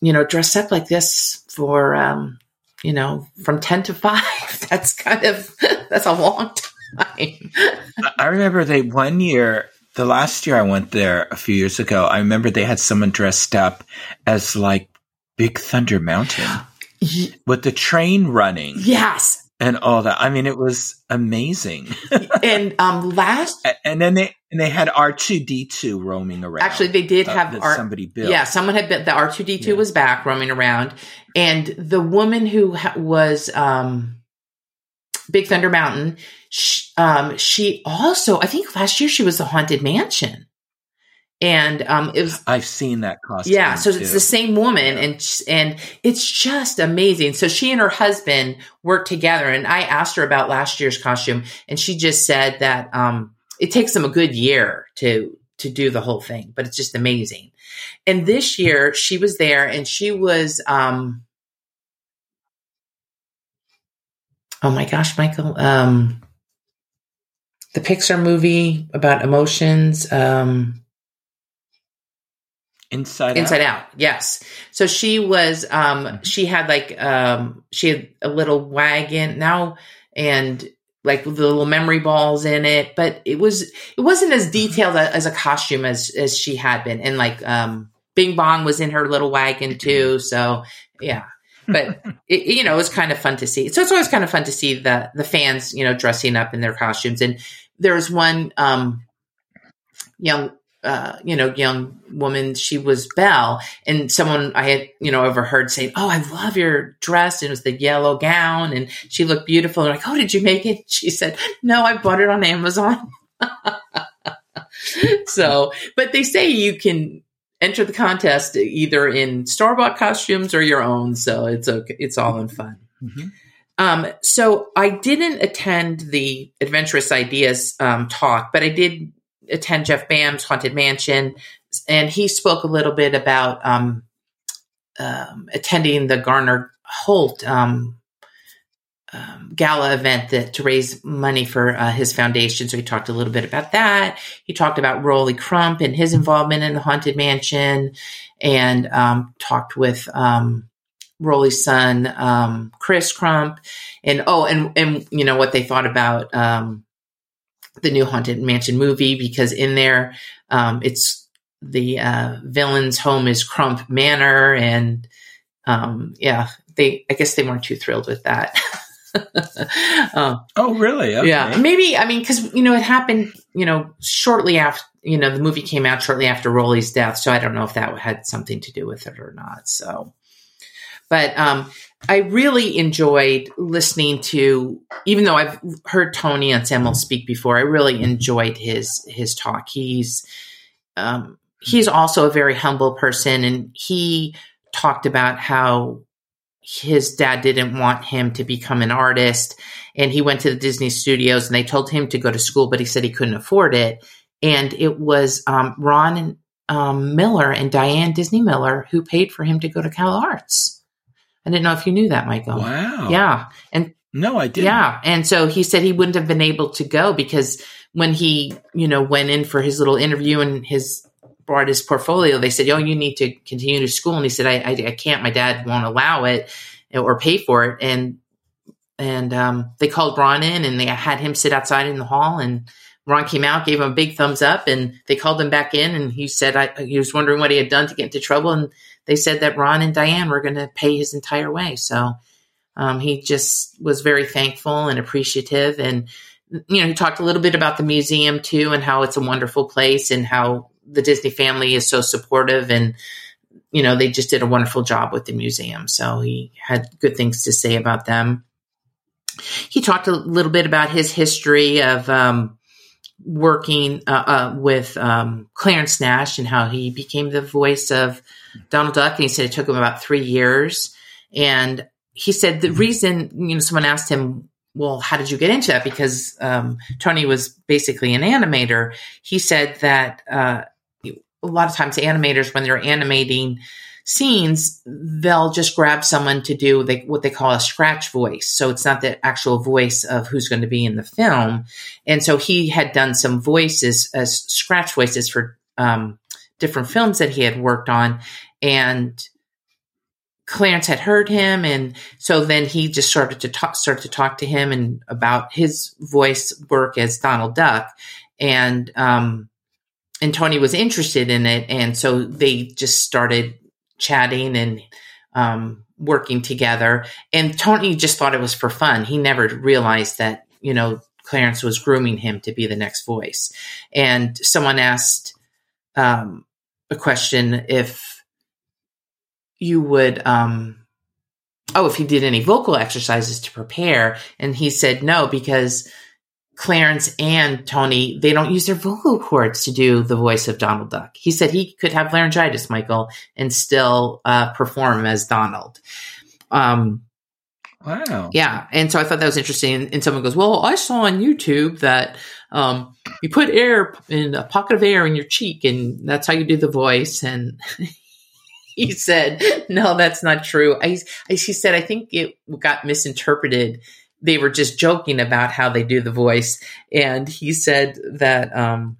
you know dressed up like this for um, you know from ten to five. [laughs] That's kind of [laughs] that's a long time. I remember they one year, the last year I went there a few years ago, I remember they had someone dressed up as like Big Thunder Mountain with the train running. Yes. And all that. I mean, it was amazing. [laughs] and um last and then they and they had R two D two roaming around. Actually, they did uh, have R- somebody built. Yeah, someone had built the R two D two was back roaming around, and the woman who ha- was um Big Thunder Mountain. She, um, she also, I think last year she was the Haunted Mansion. And um, it was. I've seen that costume. Yeah, so too. it's the same woman, yeah. and and it's just amazing. So she and her husband worked together, and I asked her about last year's costume, and she just said that um, it takes them a good year to to do the whole thing, but it's just amazing. And this year she was there, and she was um, oh my gosh, Michael, um, the Pixar movie about emotions. Um, Inside Inside Out. Out. Yes. So she was um mm-hmm. she had like um she had a little wagon now and like the little memory balls in it, but it was it wasn't as detailed as a costume as as she had been. And like um Bing Bong was in her little wagon too. So yeah but [laughs] it, you know, it was kind of fun to see. So it's always kind of fun to see the the fans, you know, dressing up in their costumes. And there was one um, young, uh, you know, young woman. She was Belle, and someone I had, you know, overheard saying, "Oh, I love your dress." And it was the yellow gown, and she looked beautiful. And like, "Oh, did you make it?" [laughs] She said, "No, I bought it on Amazon." [laughs] so, but they say you can enter the contest either in store bought costumes or your own. So it's okay. It's all in fun. Mm-hmm. Um, so I didn't attend the adventurous ideas um, talk, but I did attend Jeff Baham's Haunted Mansion, and he spoke a little bit about um, um, attending the Garner Holt um, um, gala event that to raise money for uh, his foundation. So he talked a little bit about that. He talked about Rolly Crump and his involvement in the Haunted Mansion, and um, talked with um, Rolly's son, Chris Crump, and oh, and and you know what they thought about the new Haunted Mansion movie because in there um, it's the uh, villain's home is Crump Manor, and um, yeah, they I guess they weren't too thrilled with that. uh, [laughs] oh, really? Okay. Yeah, maybe. I mean, because you know, it happened. You know, shortly after. You know, the movie came out shortly after Rolly's death, so I don't know if that had something to do with it or not. So, but um, I really enjoyed listening to, even though I've heard Tony Anselmo speak before, I really enjoyed his his talk. He's um, he's also a very humble person, and he talked about how his dad didn't want him to become an artist, and he went to the Disney studios, and they told him to go to school, but he said he couldn't afford it, and it was um, Ron um, Miller and Diane Disney Miller who paid for him to go to Cal Arts. I didn't know if you knew that, Michael. Wow. Yeah. And no, I didn't. Yeah. And so he said he wouldn't have been able to go because when he, you know, went in for his little interview and his brought his portfolio, they said, Oh, you need to continue to school. And he said, I, I, I can't. My dad won't allow it or pay for it. And and um, they called Ron in and they had him sit outside in the hall and Ron came out, gave him a big thumbs up, and they called him back in. And he said I, he was wondering what he had done to get into trouble. And they said that Ron and Diane were going to pay his entire way. So um, he just was very thankful and appreciative. And, you know, he talked a little bit about the museum too and how it's a wonderful place and how the Disney family is so supportive and, you know, they just did a wonderful job with the museum. So he had good things to say about them. He talked a little bit about his history of, um, working uh, uh, with um, Clarence Nash and how he became the voice of Donald Duck. And he said it took him about three years. And he said the reason, you know, someone asked him, well, how did you get into that? Because um, Tony was basically an animator. He said that uh, a lot of times animators, when they're animating scenes, they'll just grab someone to do they, what they call a scratch voice. So it's not the actual voice of who's going to be in the film. And so he had done some voices as scratch voices for um, different films that he had worked on. And Clarence had heard him, and so then he just started to talk, start to talk to him and about his voice work as Donald Duck, and um, and Tony was interested in it, and so they just started chatting and um, working together. And Tony just thought it was for fun. He never realized that, you know, Clarence was grooming him to be the next voice. And someone asked um, a question if you would, um, oh, if he did any vocal exercises to prepare. And he said no, because Clarence and Tony, they don't use their vocal cords to do the voice of Donald Duck. He said he could have laryngitis, Michael, and still uh, perform as Donald. Um, wow. Yeah. And so I thought that was interesting. And someone goes, Well, I saw on YouTube that um, you put air in a pocket of air in your cheek, and that's how you do the voice. And [laughs] [laughs] he said, No, that's not true. I, I, he said, I think it got misinterpreted they were just joking about how they do the voice. And he said that um,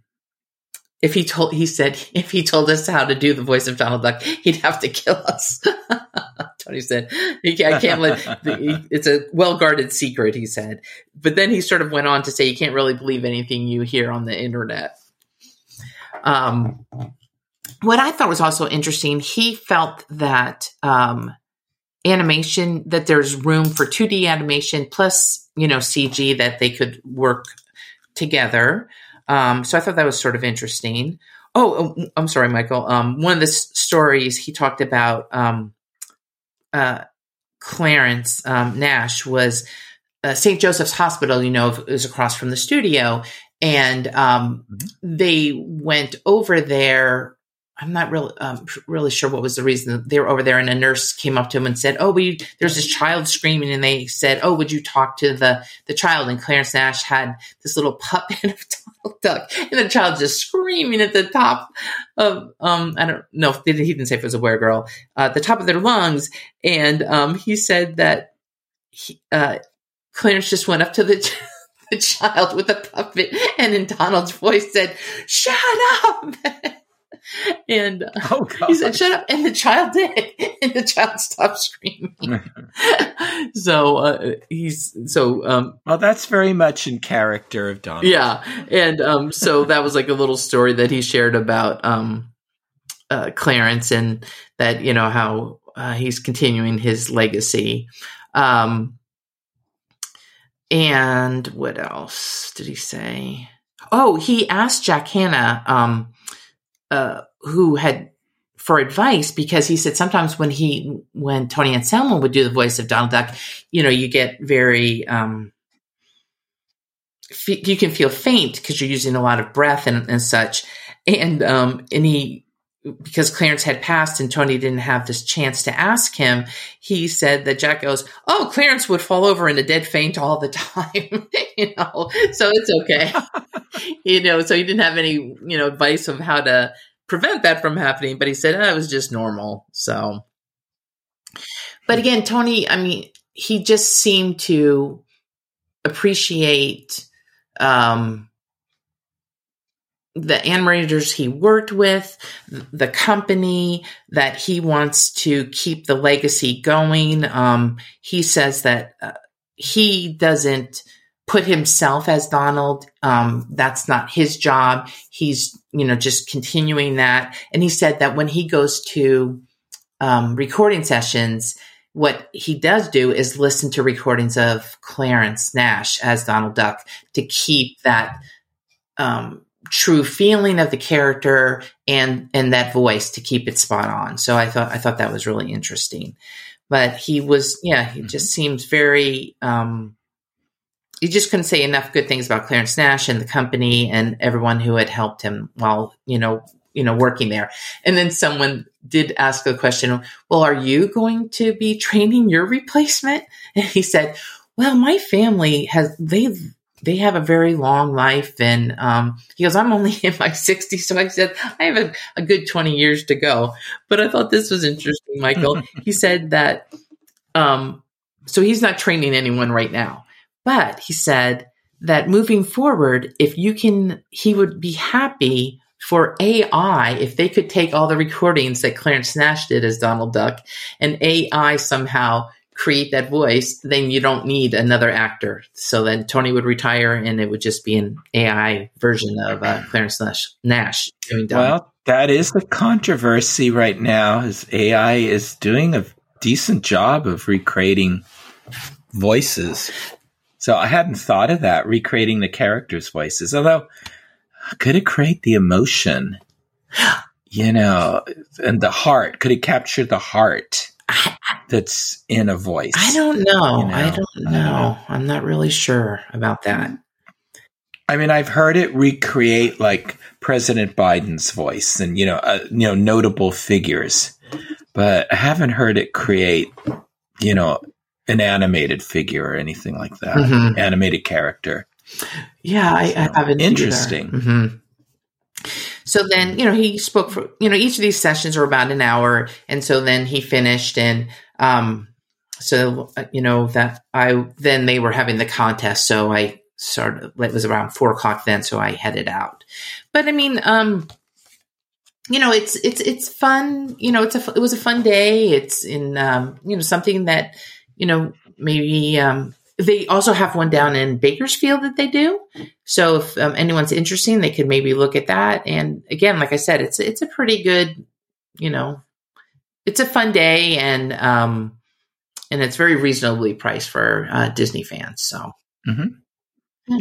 if he told, he said, [laughs] if he told us how to do the voice of Donald Duck, he'd have to kill us. [laughs] Tony said, I can't let, the, it's a well guarded secret, he said. But then he sort of went on to say, you can't really believe anything you hear on the internet. Um, what I thought was also interesting, he felt that um, animation that there's room for 2D animation plus, you know, CG that they could work together. Um, so I thought that was sort of interesting. Oh, oh I'm sorry, Michael. Um, one of the stories he talked about, um, uh, Clarence um, Nash was uh, St. Joseph's Hospital, you know, is across from the studio. And um, mm-hmm. they went over there I'm not really um, really sure what was the reason they were over there, and a nurse came up to him and said, "Oh, there's this child screaming," and they said, "Oh, would you talk to the the child?" And Clarence Nash had this little puppet [laughs] of Donald Duck, and the child just screaming at the top of um I don't know he didn't say if it was a boy girl uh, the top of their lungs, and um he said that he, uh, Clarence just went up to the. [laughs] the child with a puppet and in Donald's voice said, Shut up! [laughs] [laughs] and uh, oh, he said, "Shut up!" And the child did, [laughs] and the child stopped screaming. [laughs] so uh, he's so. Um, well, that's very much in character of Donald. Yeah, and um, so that was like a little story that he shared about um, uh, Clarence and that you know how uh, he's continuing his legacy. Um, and what else did he say? Oh, he asked Jack Hannah um, uh, who had for advice because he said sometimes when he when Tony Anselmo would do the voice of Donald Duck, you know, you get very um, f- you can feel faint because you're using a lot of breath and, and such. And um, and he because Clarence had passed and Tony didn't have this chance to ask him, he said that Jack goes, "Oh, Clarence would fall over in a dead faint all the [laughs] time, [laughs] you know, so it's okay, [laughs] you know." So he didn't have any, you know, advice of how to prevent that from happening, but he said oh, it was just normal. So, but again, Tony, I mean, he just seemed to appreciate um, the animators he worked with, the company that he wants to keep the legacy going. Um, he says that uh, he doesn't put himself as Donald. Um, that's not his job. He's, you know, just continuing that. And he said that when he goes to um, recording sessions, what he does do is listen to recordings of Clarence Nash as Donald Duck to keep that um, true feeling of the character and and that voice to keep it spot on. So I thought I thought that was really interesting. But he was yeah, he mm-hmm. just seems very um you just couldn't say enough good things about Clarence Nash and the company and everyone who had helped him while, you know, you know, working there. And then someone did ask the question, well, are you going to be training your replacement? And he said, well, my family has, they've they have a very long life. And um, he goes, I'm only [laughs] in my 60s. So I said, I have a, a good 20 years to go. But I thought this was interesting, Michael. [laughs] he said that, um, so he's not training anyone right now. But he said that moving forward, if you can, he would be happy for AI if they could take all the recordings that Clarence Nash did as Donald Duck and AI somehow create that voice, then you don't need another actor. So then Tony would retire, and it would just be an AI version of uh, Clarence Nash, Nash doing. Well, that is the controversy right now. Is AI is doing a decent job of recreating voices. So I hadn't thought of that recreating the characters' voices. Although, could it create the emotion? [gasps] You know, and the heart. Could it capture the heart? That's in a voice. I don't know. You know? I don't know. I don't know. I'm not really sure about that. I mean, I've heard it recreate like President Biden's voice and you know, uh, you know, notable figures, but I haven't heard it create, you know, an animated figure or anything like that, mm-hmm. animated character. Yeah, I, so, I haven't. Interesting. Mm-hmm. So then, you know, he spoke for, you know, each of these sessions are about an hour. And so then he finished and, um, so, uh, you know, that I, then they were having the contest. So I started, it was around four o'clock then. So I headed out. But I mean, um, you know, it's, it's, it's fun. You know, it's a, it was a fun day. It's in, um, you know, something that, you know, maybe, um, they also have one down in Bakersfield that they do. So if um, anyone's interested, they could maybe look at that. And again, like I said, it's it's a pretty good, you know, it's a fun day, and um, and it's very reasonably priced for uh, Disney fans. So. Mm-hmm.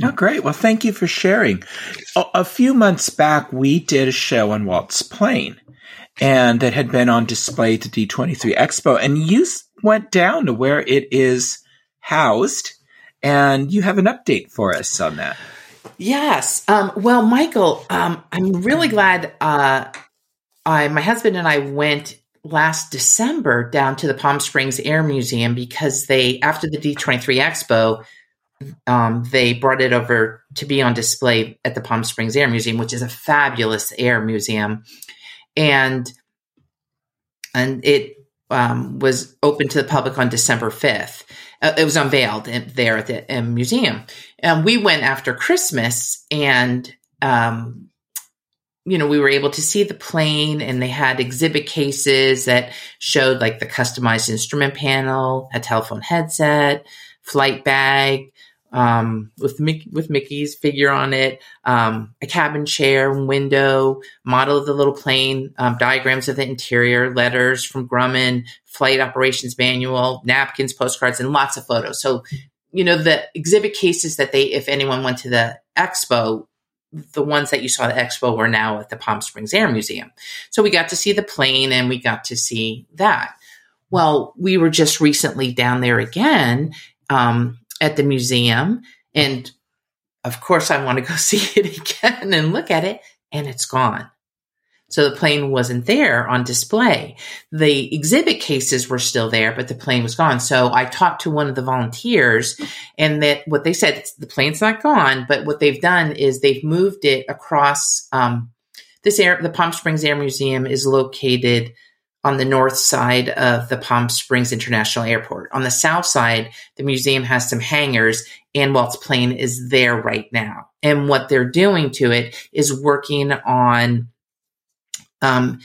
Oh, great. Well, thank you for sharing. A, a, few months back, we did a show on Walt's plane, and that had been on display at the D23 Expo, and you went down to where it is housed, and you have an update for us on that. Yes. Um, well, Michael, um, I'm really glad uh, I, my husband and I went last December down to the Palm Springs Air Museum because they, after the D23 Expo, um, they brought it over to be on display at the Palm Springs Air Museum, which is a fabulous air museum, and and it um, was open to the public on December fifth. Uh, it was unveiled in, there at the museum, and we went after Christmas, and um, you know, we were able to see the plane and they had exhibit cases that showed like the customized instrument panel, a telephone headset, flight bag, um, with Mickey, with Mickey's figure on it, um, a cabin chair, window, model of the little plane, um, diagrams of the interior, letters from Grumman, flight operations manual, napkins, postcards, and lots of photos. So, you know, the exhibit cases that they, if anyone went to the expo, the ones that you saw at the expo were now at the Palm Springs Air Museum. So we got to see the plane and we got to see that. Well, we were just recently down there again um, at the museum. And of course, I want to go [laughs] see it again and look at it, and it's gone. So the plane wasn't there on display. The exhibit cases were still there, but the plane was gone. So I talked to one of the volunteers and that what they said, the plane's not gone, but what they've done is they've moved it across, um, this air, the Palm Springs Air Museum is located on the north side of the Palm Springs International Airport. On the south side, the museum has some hangars and Walt's plane is there right now. And what they're doing to it is working on um,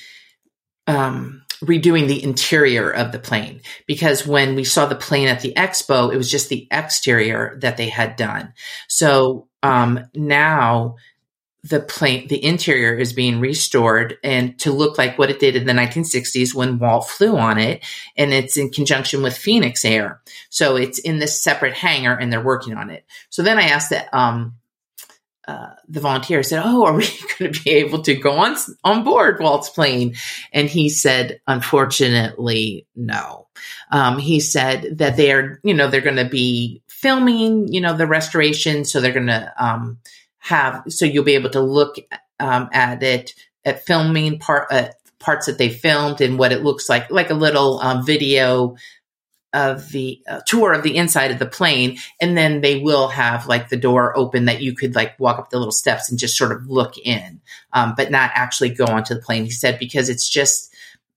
um, redoing the interior of the plane because when we saw the plane at the expo, it was just the exterior that they had done. So um, now the plane, the interior is being restored and to look like what it did in the 1960s when Walt flew on it. And it's in conjunction with Phoenix Air. So it's in this separate hangar and they're working on it. So then I asked that, um, uh, the volunteer said, "Oh, are we [laughs] going to be able to go on on board Walt's plane?" And he said, "Unfortunately, no." Um, he said that they're, you know, they're going to be filming, you know, the restoration, so they're going to um, have, so you'll be able to look um, at it at filming part uh, parts that they filmed and what it looks like, like a little um, video of the uh, tour of the inside of the plane and then they will have like the door open that you could like walk up the little steps and just sort of look in um, but not actually go onto the plane he said because it's just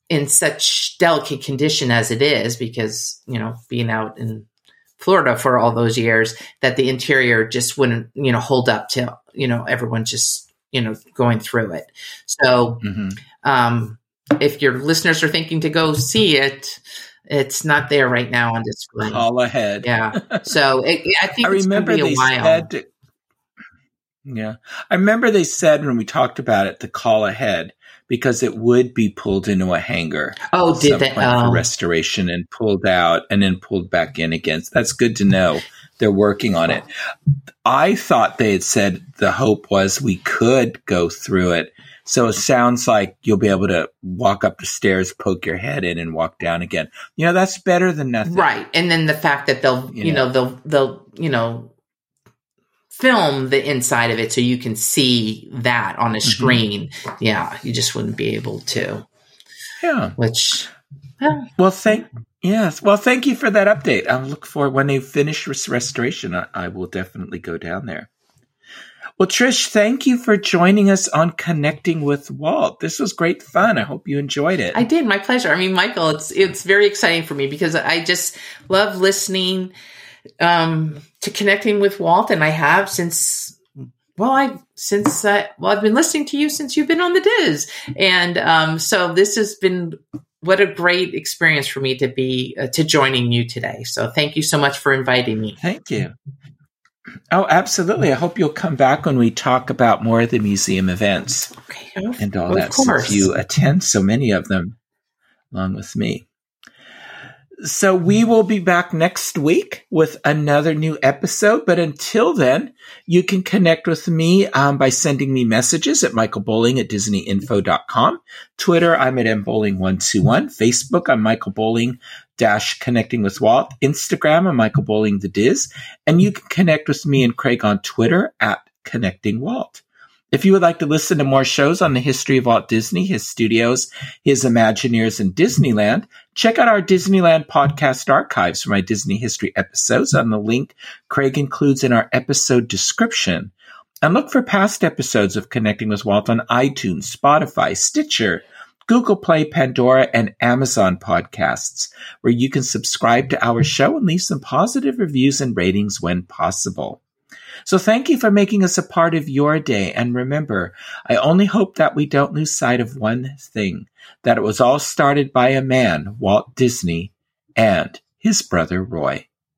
in such delicate condition as it is because you know being out in florida for all those years that the interior just wouldn't you know hold up to you know everyone just you know going through it so mm-hmm. um, if your listeners are thinking to go see it it's not there right now on display. All ahead. Yeah. So it, I think I remember they said. Yeah, I remember they said when we talked about it the call ahead because it would be pulled into a hangar. Oh, did they? Oh. For restoration and pulled out and then pulled back in again. So that's good to know. They're working on it. I thought they had said the hope was we could go through it so it sounds like you'll be able to walk up the stairs, poke your head in, and walk down again. You know, that's better than nothing. Right. And then the fact that they'll, you, you know, know, they'll, they'll, you know, film the inside of it so you can see that on a mm-hmm. screen. Yeah. You just wouldn't be able to. Yeah. Which, yeah. Well, thank, Yes. Well, thank you for that update. I'll look for when they finish restoration. I, I, will definitely go down there. Well, Trish, thank you for joining us on Connecting with Walt. This was great fun. I hope you enjoyed it. I did. My pleasure. I mean, Michael, it's it's very exciting for me because I just love listening um, to Connecting with Walt, and I have since well, I since uh, well, I've been listening to you since you've been on the DIS, and um, so this has been what a great experience for me to be uh, to joining you today. So thank you so much for inviting me. Thank you. Oh, absolutely. I hope you'll come back when we talk about more of the museum events okay, and all that. Since you attend so many of them along with me. So we will be back next week with another new episode. But until then, you can connect with me um, by sending me messages at Michael Bowling at DisneyInfo.com. Twitter, I'm at mbowling121. Facebook, I'm Michael Bowling dash connecting with Walt. Instagram, I'm Michael Bowling the DIS. And you can connect with me and Craig on Twitter at Connecting Walt. If you would like to listen to more shows on the history of Walt Disney, his studios, his Imagineers, and Disneyland, check out our Disneyland podcast archives for my Disney history episodes on the link Craig includes in our episode description. And look for past episodes of Connecting with Walt on iTunes, Spotify, Stitcher, Google Play, Pandora, and Amazon podcasts, where you can subscribe to our show and leave some positive reviews and ratings when possible. So thank you for making us a part of your day. And remember, I only hope that we don't lose sight of one thing, that it was all started by a man, Walt Disney, and his brother Roy.